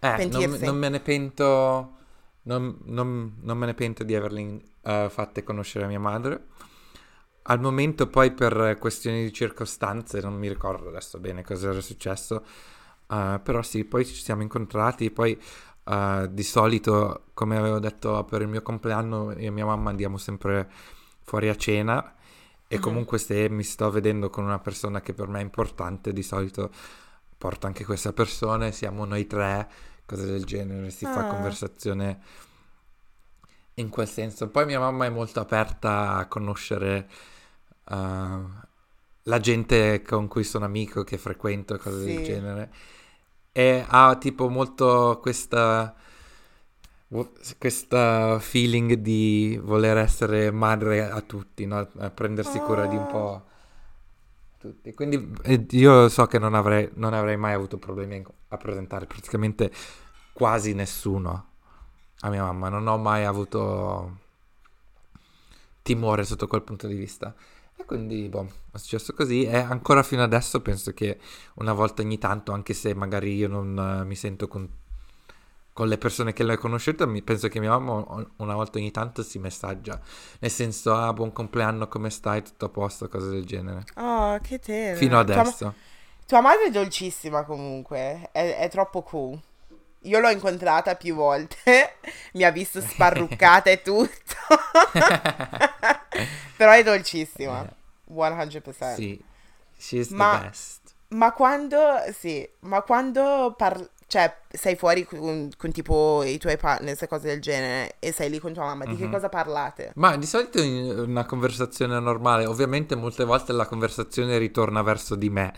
Eh, non, non me ne pento... Non, non- non me ne pento di averle eh, fatte conoscere a mia madre. Al momento poi per questioni di circostanze, non mi ricordo adesso bene cosa era successo, eh, però sì, poi ci siamo incontrati, poi eh, di solito, come avevo detto per il mio compleanno, io e mia mamma andiamo sempre fuori a cena e Mhm. comunque se mi sto vedendo con una persona che per me è importante, di solito porto anche questa persona e siamo noi tre, cose del genere, si fa Ah. conversazione in quel senso. Poi mia mamma è molto aperta a conoscere eh, la gente con cui sono amico, che frequento, cose del Sì. genere. E ha tipo molto questa, questa feeling di voler essere madre a tutti, no? A prendersi cura di un Ah. po' tutti. Quindi eh, io so che non avrei, non avrei mai avuto problemi a presentare praticamente quasi nessuno a mia mamma. Non ho mai avuto timore sotto quel punto di vista. E quindi, boh, è successo così. E ancora fino adesso penso che una volta ogni tanto, anche se magari io non eh, mi sento con, con le persone che l'ho conosciuta, mi, penso che mia mamma una volta ogni tanto si messaggia. Nel senso, ah, buon compleanno, come stai? Tutto a posto, cose del genere. Oh, che tenera. Fino Tua ma- adesso. Tua madre è dolcissima comunque, è, è troppo cool. Io l'ho incontrata più volte, mi ha visto sparruccata e tutto. Però è dolcissima, 100%. Sì, she's Ma- the best. Ma quando, sì, ma quando parli, cioè sei fuori con, con tipo i tuoi partner, queste cose del genere, e sei lì con tua mamma, di che Mhm. cosa parlate? Ma di solito in una conversazione normale, ovviamente molte volte la conversazione ritorna verso di me,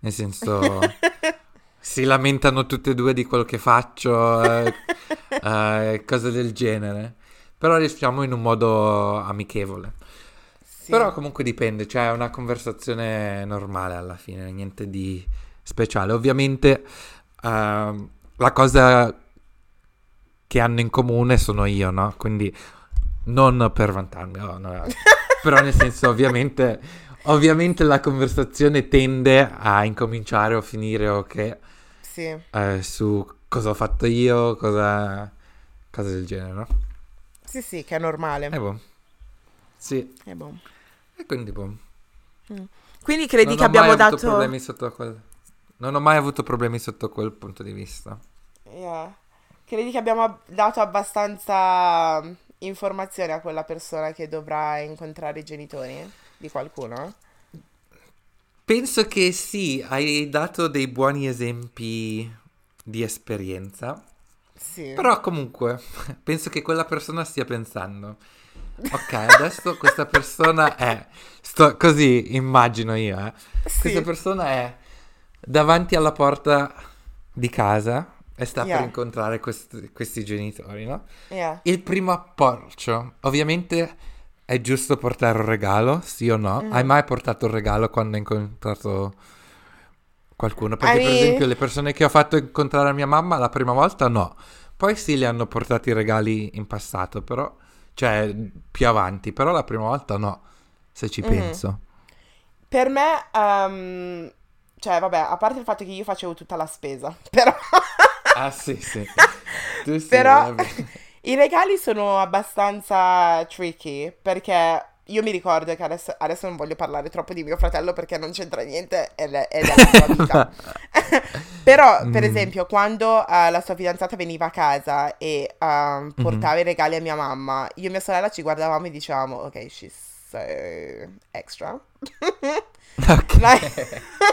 nel senso si lamentano tutte e due di quello che faccio, eh, eh, cose del genere, però riusciamo in un modo amichevole. Sì. Però comunque dipende, cioè è una conversazione normale alla fine, niente di speciale. Ovviamente ehm, la cosa che hanno in comune sono io, no? Quindi Non per vantarmi, no, no. però nel senso ovviamente, ovviamente la conversazione tende a incominciare o finire o che Sì. eh, su cosa ho fatto io, cosa, cose del genere, no? Sì, sì, che è normale. E boh. Sì, Eh, boh. e quindi boh. Quindi credi non che abbiamo dato... problemi sotto quel... Non ho mai avuto problemi sotto quel punto di vista. Yeah. Credi che abbiamo ab- dato abbastanza mm, informazioni a quella persona che dovrà incontrare i genitori di qualcuno? Penso che sì, hai dato dei buoni esempi di esperienza, Sì. però comunque penso che quella persona stia pensando, ok, adesso questa persona è, sto così immagino io, eh, Sì. questa persona è davanti alla porta di casa e sta Yeah. per incontrare questi, questi genitori, no? Yeah. Il primo approccio, ovviamente è giusto portare un regalo, sì o no? Mhm. Hai mai portato un regalo quando hai incontrato qualcuno? Perché I per mean- esempio le persone che ho fatto incontrare a mia mamma la prima volta no, poi sì li hanno portati i regali in passato, però, cioè più avanti, però la prima volta no, se ci Mhm. penso. Per me, ehm, cioè, vabbè, a parte il fatto che io facevo tutta la spesa, però, Ah sì sì, tu sì, però i regali sono abbastanza tricky perché io mi ricordo che adesso, adesso non voglio parlare troppo di mio fratello perché non c'entra niente ed è, la sua vita. Però, per Mm. esempio, quando eh, la sua fidanzata veniva a casa e Mhm. portava i regali a mia mamma, io e mia sorella ci guardavamo e dicevamo, ok, she's so extra. Ok. Like,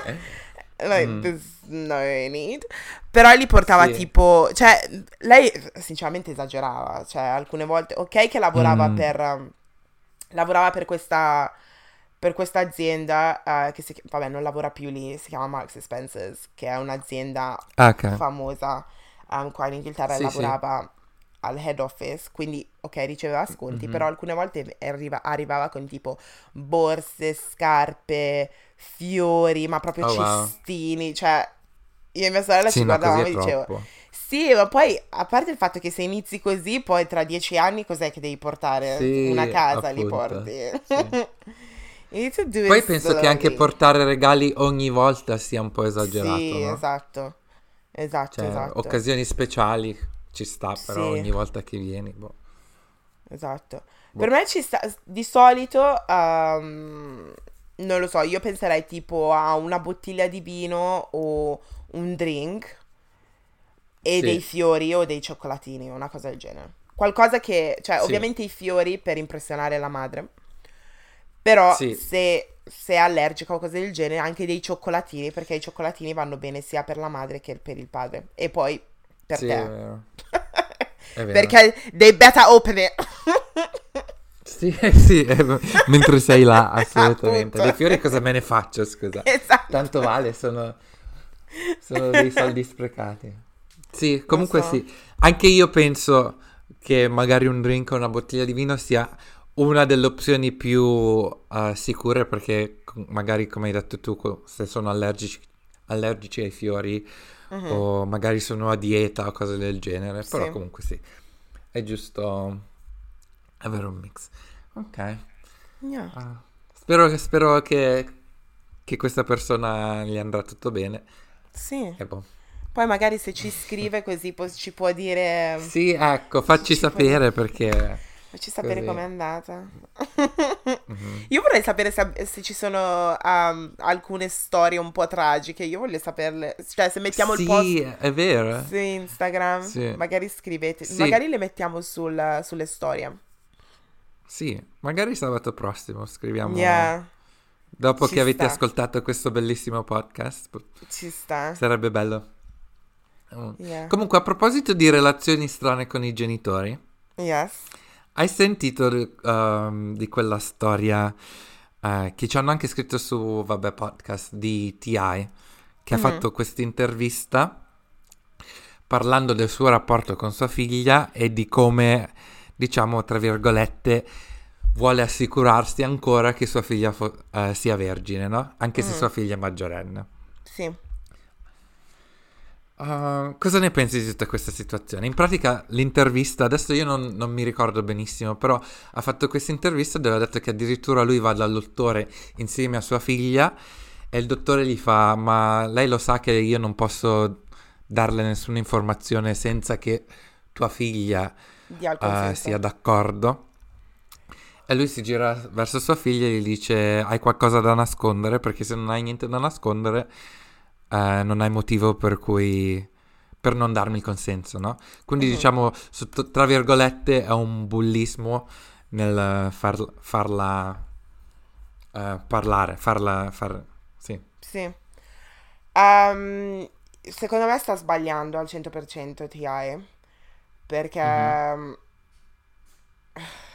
like, Mm. there's no need. Però li portava Sì. tipo, cioè, lei sinceramente esagerava, cioè, alcune volte, ok che lavorava Mm. per, um, lavorava per questa, per questa azienda, eh, che si, vabbè, non lavora più lì, si chiama Marks Spencers, che è un'azienda Ah, ok. famosa um, qua in Inghilterra Sì, sì. Al head office, quindi ok, riceveva sconti, Mhm. però alcune volte arriva- arrivava con tipo borse, scarpe, fiori, ma proprio Oh, wow. cestini, cioè io e mia sorella Sì, ci guardavamo e dicevo, troppo. sì, ma poi a parte il fatto che se inizi così, poi tra dieci anni cos'è che devi portare? Sì, Una casa li appunto, porti. sì. Poi penso che anche portare regali ogni volta sia un po' esagerato, Sì, no? esatto. Esatto, Cioè, esatto. occasioni speciali ci sta, però Sì. ogni volta che vieni, boh. Esatto. Boh. Per me ci sta, di solito, ehm, non lo so, io penserei tipo a una bottiglia di vino o un drink e Sì. dei fiori o dei cioccolatini, una cosa del genere. Qualcosa che, cioè, Sì. ovviamente i fiori per impressionare la madre, però Sì. se, se è allergica o cose del genere, anche dei cioccolatini, perché i cioccolatini vanno bene sia per la madre che per il padre. E poi per Sì, è te. vero. È vero. Perché they better open it. Sì, sì, eh, mentre sei là, assolutamente. Appunto. Dei fiori cosa me ne faccio, scusa? Esatto. Tanto vale, sono, sono dei soldi sprecati. Sì, comunque so. sì. Anche io penso che magari un drink o una bottiglia di vino sia una delle opzioni più eh, sicure perché magari, come hai detto tu, se sono allergici, allergici ai fiori Mhm. o magari sono a dieta o cose del genere, però Sì. comunque sì, è giusto avere un mix. Ok. Yeah. Ah, spero, spero che, che questa persona gli andrà tutto bene. Sì. E boh. Poi magari se ci scrive così po- ci può dire, Sì, ecco, facci sapere perché... facci sapere così. com'è andata. Mhm. Io vorrei sapere se, se ci sono um, alcune storie un po' tragiche. Io voglio saperle. Cioè, se mettiamo sì, il post è vero. su Instagram, Sì. magari scrivete, Sì. magari le mettiamo sul- sulle storie. Sì, magari sabato prossimo scriviamo... Yeah, Dopo ci che avete sta. ascoltato questo bellissimo podcast, ci sta. sarebbe bello. Mm. Yeah. Comunque, a proposito di relazioni strane con i genitori, Yes. Hai sentito ehm, di quella storia eh, che ci hanno anche scritto su, vabbè, podcast di TI, che Mhm. ha fatto questa intervista parlando del suo rapporto con sua figlia e di come, diciamo, tra virgolette, vuole assicurarsi ancora che sua figlia fo- eh, sia vergine, no? Anche se Mhm. sua figlia è maggiorenne. Sì. Uh, cosa ne pensi di tutta questa situazione? In pratica l'intervista, adesso io non, non, mi ricordo benissimo, però ha fatto questa intervista dove ha detto che addirittura lui va dal dottore insieme a sua figlia e il dottore gli fa ma lei lo sa che io non posso darle nessuna informazione senza che tua figlia uh, sia d'accordo. E lui si gira verso sua figlia e gli dice hai qualcosa da nascondere perché se non hai niente da nascondere eh, non hai motivo per cui per non darmi il consenso, no? Quindi mm-hmm. diciamo, sotto, tra virgolette, è un bullismo nel far, farla uh, parlare, farla, far, sì. Sì. Um, secondo me sta sbagliando al 100% TI, perché... Mm-hmm.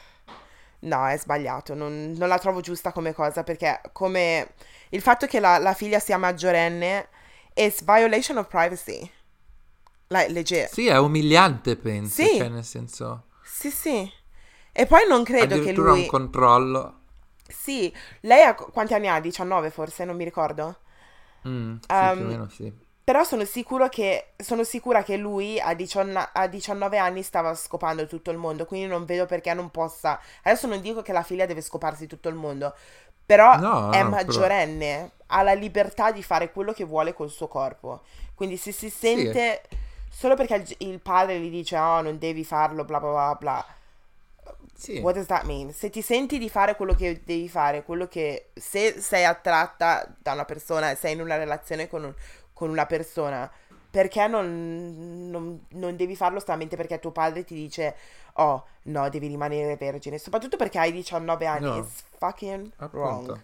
No, è sbagliato, non, non, la trovo giusta come cosa, perché come il fatto che la, la figlia sia maggiorenne It's violation of privacy. Like, legit. Sì, è umiliante, penso. Sì. Cioè, nel senso... Sì, sì. E poi non credo che lui... un controllo. Sì. Lei ha... Quanti anni ha? 19 forse? Non mi ricordo. Mm, sì, um, più o um, meno sì. Però sono, sicuro che, sono sicura che lui a, 19, a 19 anni stava scopando tutto il mondo, quindi non vedo perché non possa... Adesso non dico che la figlia deve scoparsi tutto il mondo, però no, è maggiorenne, però... ha la libertà di fare quello che vuole col suo corpo. Quindi se si sente sì. solo perché il, il, padre gli dice oh non devi farlo bla bla bla bla. Sì. What does that mean? Se ti senti di fare quello che devi fare, quello che se sei attratta da una persona, sei in una relazione con, un, con una persona, perché non, non, non, devi farlo solamente perché tuo padre ti dice oh no devi rimanere vergine soprattutto perché hai 19 anni no. it's fucking appunto. wrong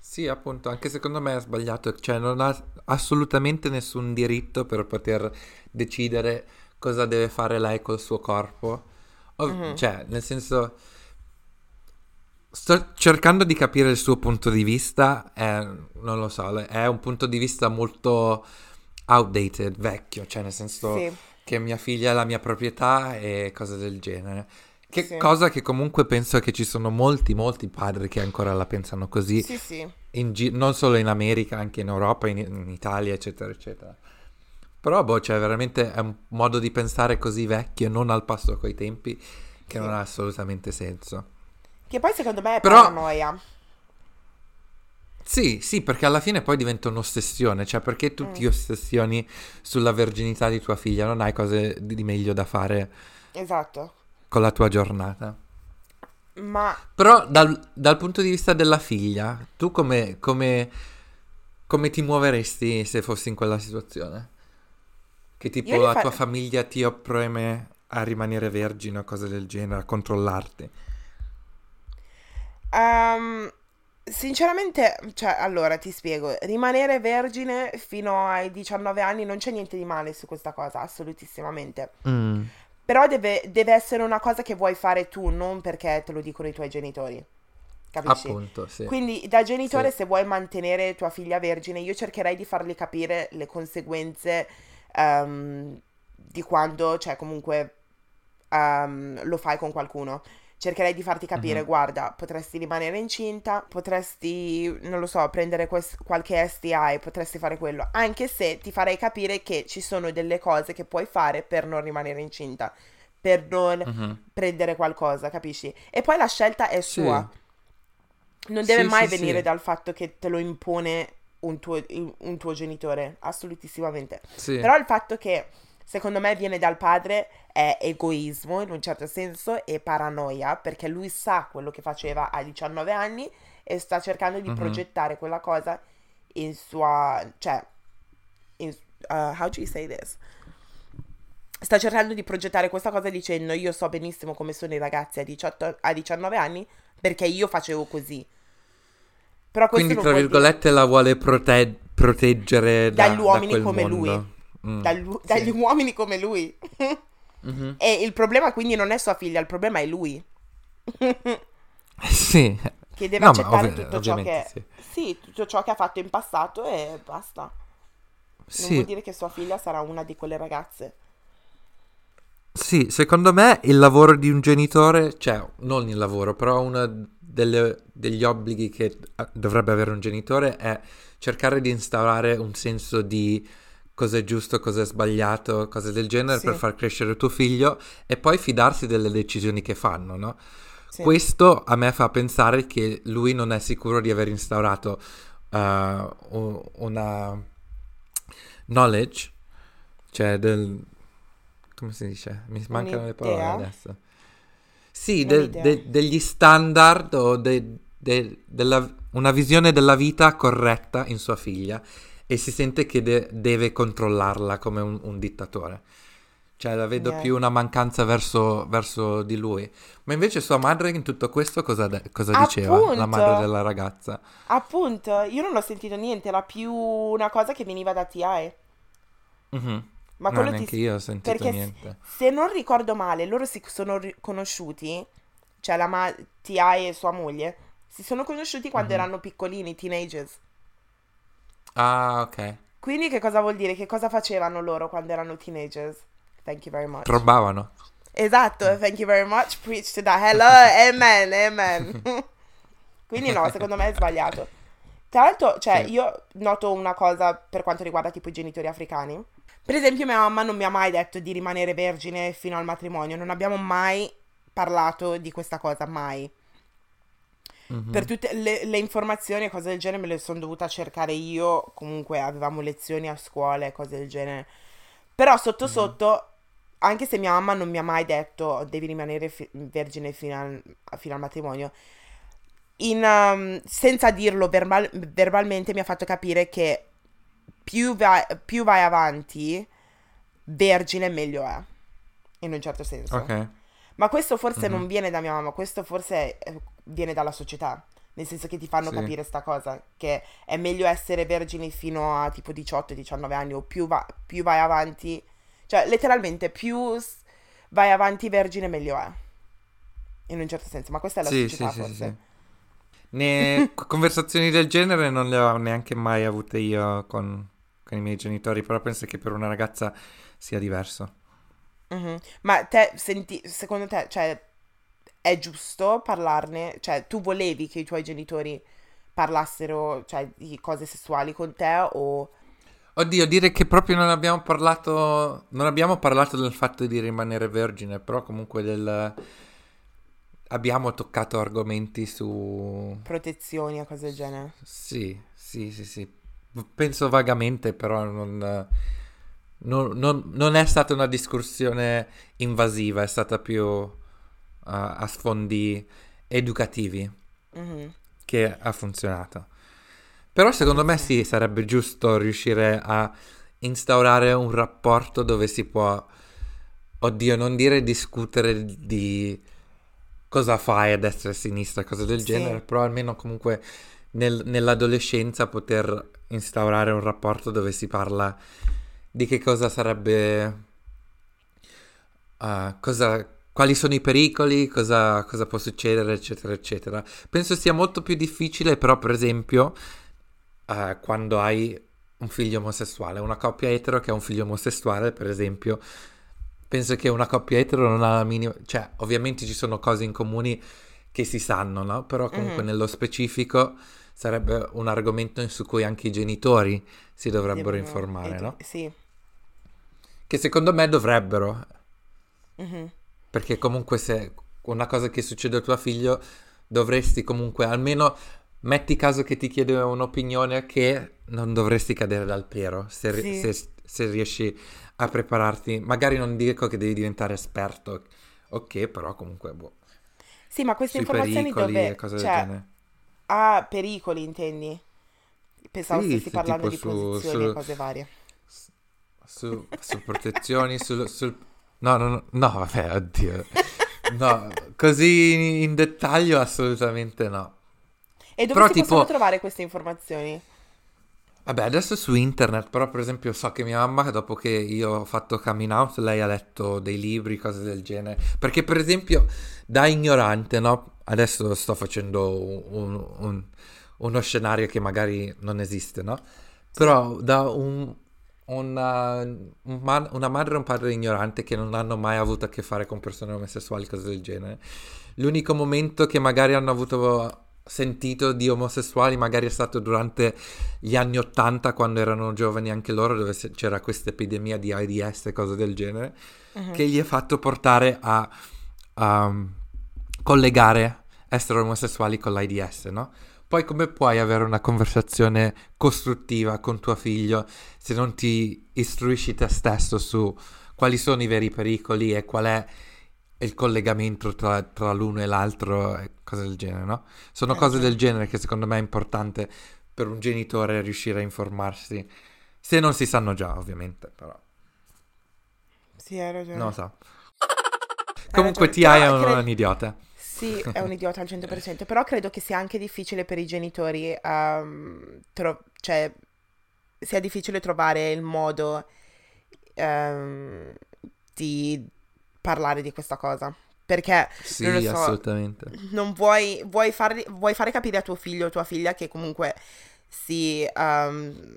sì appunto anche secondo me è sbagliato cioè non ha assolutamente nessun diritto per poter decidere cosa deve fare lei col suo corpo o, mm-hmm. cioè nel senso Sto cercando di capire il suo punto di vista, è, non lo so, è un punto di vista molto outdated, vecchio, cioè nel senso sì. che mia figlia è la mia proprietà e cose del genere. Che sì. cosa che comunque penso che ci sono molti, molti padri che ancora la pensano così. Sì, sì. Gi- non solo in America, anche in Europa, in, in Italia, eccetera, eccetera. Però, boh, cioè, veramente è un modo di pensare così vecchio, non al passo coi tempi, che sì. non ha assolutamente senso. Che poi secondo me è Però... paranoia. Sì, sì, perché alla fine poi diventa un'ossessione, cioè perché tu mm. ti ossessioni sulla verginità di tua figlia, non hai cose di meglio da fare. Esatto. Con la tua giornata. Ma... Però dal, dal punto di vista della figlia, tu come, come, come, ti muoveresti se fossi in quella situazione? Che tipo la fa... tua famiglia ti opprime a rimanere vergine o cose del genere, a controllarti? Um, Sinceramente, cioè, allora ti spiego, rimanere vergine fino ai 19 anni non c'è niente di male su questa cosa, assolutissimamente. Mm. Però deve, deve, essere una cosa che vuoi fare tu, non perché te lo dicono i tuoi genitori. Capisci? Appunto, sì. Quindi da genitore sì. se vuoi mantenere tua figlia vergine, io cercherei di fargli capire le conseguenze um, di quando, cioè comunque um, lo fai con qualcuno cercherei di farti capire, uh-huh. guarda, potresti rimanere incinta, potresti, non lo so, prendere quest- qualche STI, potresti fare quello, anche se ti farei capire che ci sono delle cose che puoi fare per non rimanere incinta, per non uh-huh. prendere qualcosa, capisci? E poi la scelta è sua. Sì. Non deve sì, mai sì, venire dal fatto che te lo impone un tuo, un tuo genitore, assolutissimamente. Però il fatto che secondo me viene dal padre è egoismo in un certo senso e paranoia perché lui sa quello che faceva a 19 anni e sta cercando di mm-hmm. progettare quella cosa in sua cioè in, uh, how do you say this sta cercando di progettare questa cosa dicendo io so benissimo come sono i ragazzi a, 18, a 19 anni perché io facevo così però quindi tra virgolette dire... la vuole prote- proteggere da, dagli uomini da come mondo. lui Mm, dagli sì. uomini come lui. mm-hmm. E il problema quindi non è sua figlia, il problema è lui. sì. Che deve no, accettare ovvi- tutto ciò che... Sì. sì. tutto ciò che ha fatto in passato e basta. Non vuol dire che sua figlia sarà una di quelle ragazze. Sì, secondo me il lavoro di un genitore, cioè non il lavoro, però uno degli obblighi che dovrebbe avere un genitore è cercare di instaurare un senso di cosa è giusto, cosa è sbagliato, cose del genere Sì. per far crescere tuo figlio e poi fidarsi delle decisioni che fanno, no? Sì. Questo a me fa pensare che lui non è sicuro di aver instaurato uh, una knowledge, cioè del... come si dice? Mi mancano le parole adesso. Sì, de- de- degli standard o de- della- una visione della vita corretta in sua figlia e si sente che de- deve controllarla come un, un dittatore. Cioè la vedo Yeah. più una mancanza verso, verso di lui. Ma invece sua madre in tutto questo cosa, de- cosa diceva? La madre della ragazza. Appunto, io non ho sentito niente, era più una cosa che veniva da TI. Mhm. Ma No, quello ti- neanche io ho sentito perché niente. Se non ricordo male, loro si sono conosciuti, cioè la ma- TI e sua moglie, si sono conosciuti quando Mhm. erano piccolini, teenagers. Ah, ok. Quindi che cosa vuol dire? Che cosa facevano loro quando erano teenagers? Thank you very much. Probavano. Esatto, thank you very much. Preach to that. Hello, amen, amen. Quindi no, secondo me è sbagliato. Tra l'altro, cioè, Sì. io noto una cosa per quanto riguarda tipo i genitori africani. Per esempio, mia mamma non mi ha mai detto di rimanere vergine fino al matrimonio. Non abbiamo mai parlato di questa cosa, mai. Mhm. Per tutte le, le informazioni e cose del genere me le sono dovuta cercare io. Comunque avevamo lezioni a scuola e cose del genere. Però sotto Mhm. sotto, anche se mia mamma non mi ha mai detto devi rimanere fi- vergine fino al, fino al matrimonio, in, um, senza dirlo verbal- verbalmente mi ha fatto capire che più, va- più vai avanti, vergine meglio è. In un certo senso. Ok. Ma questo forse Mhm. non viene da mia mamma, questo forse eh, viene dalla società. Nel senso che ti fanno Sì. capire sta cosa, che è meglio essere vergini fino a tipo 18-19 anni o più, va- più vai avanti, cioè letteralmente più s- vai avanti vergine meglio è. In un certo senso, ma questa è la Sì, società sì, forse. Ne- conversazioni del genere non le ho neanche mai avute io con, con i miei genitori, però penso che per una ragazza sia diverso. Mhm. Ma te senti, secondo te, cioè, è giusto parlarne? Cioè, tu volevi che i tuoi genitori parlassero, cioè, di cose sessuali con te o... Oddio, dire che proprio non abbiamo parlato, non abbiamo parlato del fatto di rimanere vergine, però comunque del... Abbiamo toccato argomenti su... protezioni e cose del genere. Sì, sì, sì, sì. Penso vagamente, però non, non- non- non è stata una discussione invasiva, è stata più uh, a sfondi educativi Mhm. che ha funzionato. Però secondo me sì, sarebbe giusto riuscire a instaurare un rapporto dove si può, oddio, non dire discutere di cosa fai a destra e a sinistra, cose del Sì. genere, però almeno comunque nel- nell'adolescenza poter instaurare un rapporto dove si parla di che cosa sarebbe, ah, cosa, quali sono i pericoli, cosa, cosa può succedere, eccetera, eccetera. Penso sia molto più difficile, però, per esempio, eh, quando hai un figlio omosessuale, una coppia etero che ha un figlio omosessuale, per esempio, penso che una coppia etero non ha la minima... Cioè, ovviamente ci sono cose in comuni che si sanno, no? Però comunque Mhm. nello specifico sarebbe un argomento su cui anche i genitori si dovrebbero Devono- informare, edu- no? Sì. Che secondo me dovrebbero, Mhm. Perché comunque se una cosa che succede a tuo figlio dovresti comunque almeno metti caso che ti chiede un'opinione che non dovresti cadere dal pero se, Sì. se- se riesci a prepararti. Magari non dico che devi diventare esperto, ok, però comunque boh, Sì, ma queste sui informazioni dove... e cose Cioè, ah, pericoli intendi? Pensavo Sì, stessi parlando di su- posizioni e su- cose varie. Su, su protezioni, sul, sul- No, no, no, no, vabbè, oddio. No, così in dettaglio assolutamente no. E dove Però si tipo- possono trovare queste informazioni? Vabbè, adesso su internet, però per esempio so che mia mamma, dopo che io ho fatto coming out, lei ha letto dei libri, cose del genere. Perché per esempio, da ignorante, no? Adesso sto facendo un- un- uno scenario che magari non esiste, no? Però da un- una, un ma- una madre e un padre ignorante che non hanno mai avuto a che fare con persone omosessuali, cose del genere. L'unico momento che magari hanno avuto sentito di omosessuali magari è stato durante gli anni Ottanta, quando erano giovani anche loro, dove c'era questa epidemia di AIDS e cose del genere, uh-huh. che gli è fatto portare a, a collegare essere omosessuali con l'AIDS, no? Poi come puoi avere una conversazione costruttiva con tuo figlio se non ti istruisci te stesso su quali sono i veri pericoli e qual è il collegamento tra, tra l'uno e l'altro e cose del genere, no? Sono eh, cose del genere che secondo me è importante per un genitore riuscire a informarsi, se non si sanno già ovviamente, però. Sì, hai ragione. Non lo so. Comunque ti hai un, un idiota. Sì, è un idiota al 100%, però credo che sia anche difficile per i genitori, um, tro- cioè sia difficile trovare il modo um, di parlare di questa cosa. Perché sì, non so, assolutamente. Non vuoi, vuoi, far, vuoi, fare capire a tuo figlio o tua figlia che comunque si um,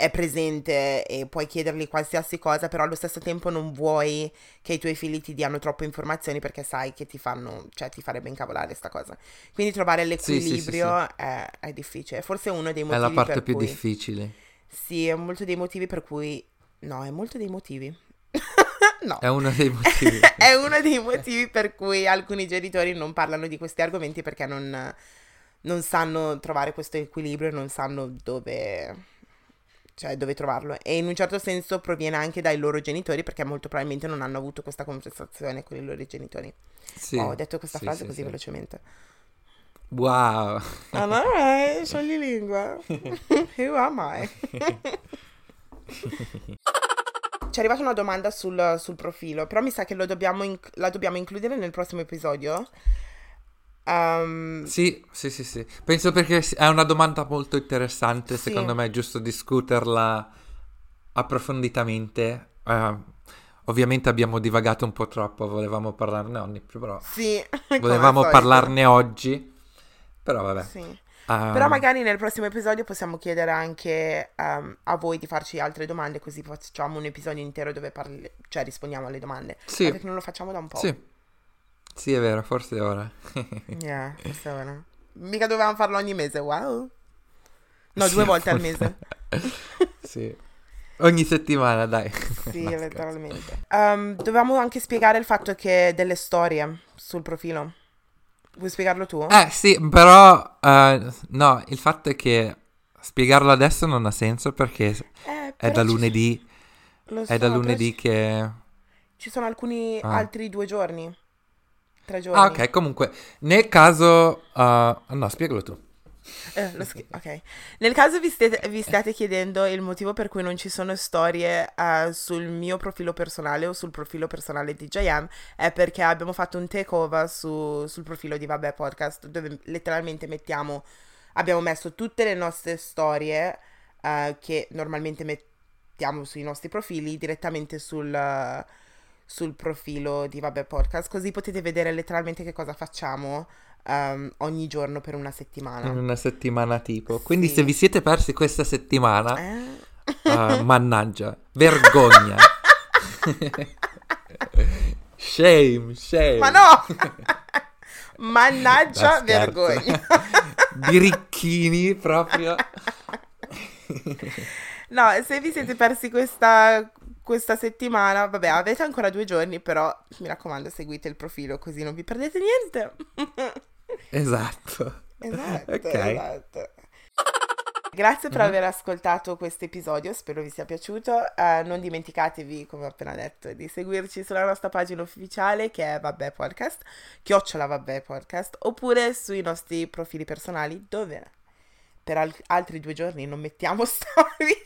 è presente e puoi chiedergli qualsiasi cosa, però allo stesso tempo non vuoi che i tuoi figli ti diano troppe informazioni perché sai che ti fanno, cioè ti farebbe incavolare questa cosa. Quindi trovare l'equilibrio sì, sì, sì, è, è, difficile. Forse è uno dei motivi. È la parte più cui, difficile. Sì, è molto dei motivi per cui. No, è molto dei motivi. no. È uno dei motivi. è uno dei motivi per cui alcuni genitori non parlano di questi argomenti perché non, non sanno trovare questo equilibrio, non sanno dove, cioè, dove trovarlo. E in un certo senso proviene anche dai loro genitori perché molto probabilmente non hanno avuto questa conversazione con i loro genitori. Sì, oh, ho detto questa sì, frase sì, così velocemente. Wow. Allora, sono di lingua. Who am I? Ci è arrivata una domanda sul, sul profilo, però mi sa che dobbiamo inc- la dobbiamo includere nel prossimo episodio. Um, sì, sì, sì, sì. Penso perché è una domanda molto interessante, sì. secondo me è giusto discuterla approfonditamente. Uh, ovviamente abbiamo divagato un po' troppo, volevamo parlarne oggi, però sì, volevamo parlarne oggi, però vabbè. Sì. Um, Però magari nel prossimo episodio possiamo chiedere anche um, a voi di farci altre domande, così facciamo un episodio intero dove parli- cioè rispondiamo alle domande. Sì. Perché non lo facciamo da un po'. Sì. Sì, è vero, forse è ora. yeah, forse è ora. Mica dovevamo farlo ogni mese, wow. No, sì, due volte forse... al mese. sì. Ogni settimana, dai. Sì, letteralmente. Um, dovevamo anche spiegare il fatto che delle storie sul profilo. Vuoi spiegarlo tu? Eh sì, però uh, no, il fatto è che spiegarlo adesso non ha senso perché eh, è da lunedì. So, è da lunedì che... Ci sono alcuni ah. altri due giorni. Tre giorni. Ah, ok, comunque, nel caso... Uh, no, spiegalo tu. Eh, sch- ok. Nel caso vi, stiate, vi, stiate chiedendo il motivo per cui non ci sono storie uh, sul mio profilo personale o sul profilo personale di JM, è perché abbiamo fatto un takeover su, sul profilo di Vabbè Podcast, dove letteralmente mettiamo, abbiamo messo tutte le nostre storie uh, che normalmente mettiamo sui nostri profili direttamente sul... Uh, sul profilo di Vabbè Podcast, così potete vedere letteralmente che cosa facciamo um, ogni giorno per una settimana. Una settimana tipo. Quindi sì. se vi siete persi questa settimana, eh? uh, mannaggia, vergogna. shame, shame. Ma no! Mannaggia, vergogna. Birichini proprio. no, se vi siete persi questa, questa settimana, vabbè, avete ancora due giorni, però mi raccomando, seguite il profilo così non vi perdete niente. Esatto. Esatto, ok. Esatto. Grazie per mm-hmm. aver ascoltato questo episodio, spero vi sia piaciuto. Uh, non dimenticatevi, come ho appena detto, di seguirci sulla nostra pagina ufficiale che è Vabbè Podcast, chiocciola Vabbè Podcast, oppure sui nostri profili personali dove per al- altri due giorni non mettiamo storie,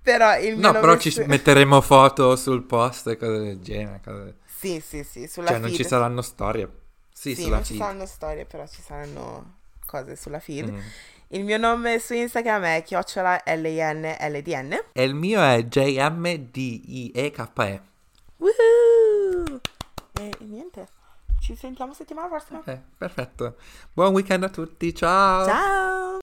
però il No, però ci su- metteremo foto sul post e cose del genere. Cose... Sì, sì, sì, sulla Cioè feed. non ci saranno storie. Sì, sì non feed. ci saranno storie, però ci saranno cose sulla feed. Mm. Il mio nome su Instagram è chiocciola L-I-N-L-D-N. E il mio è J-M-D-I-E-K-E. Woohoo! E niente, ci sentiamo settimana prossima. Ok, perfetto. Buon weekend a tutti. Ciao. Ciao.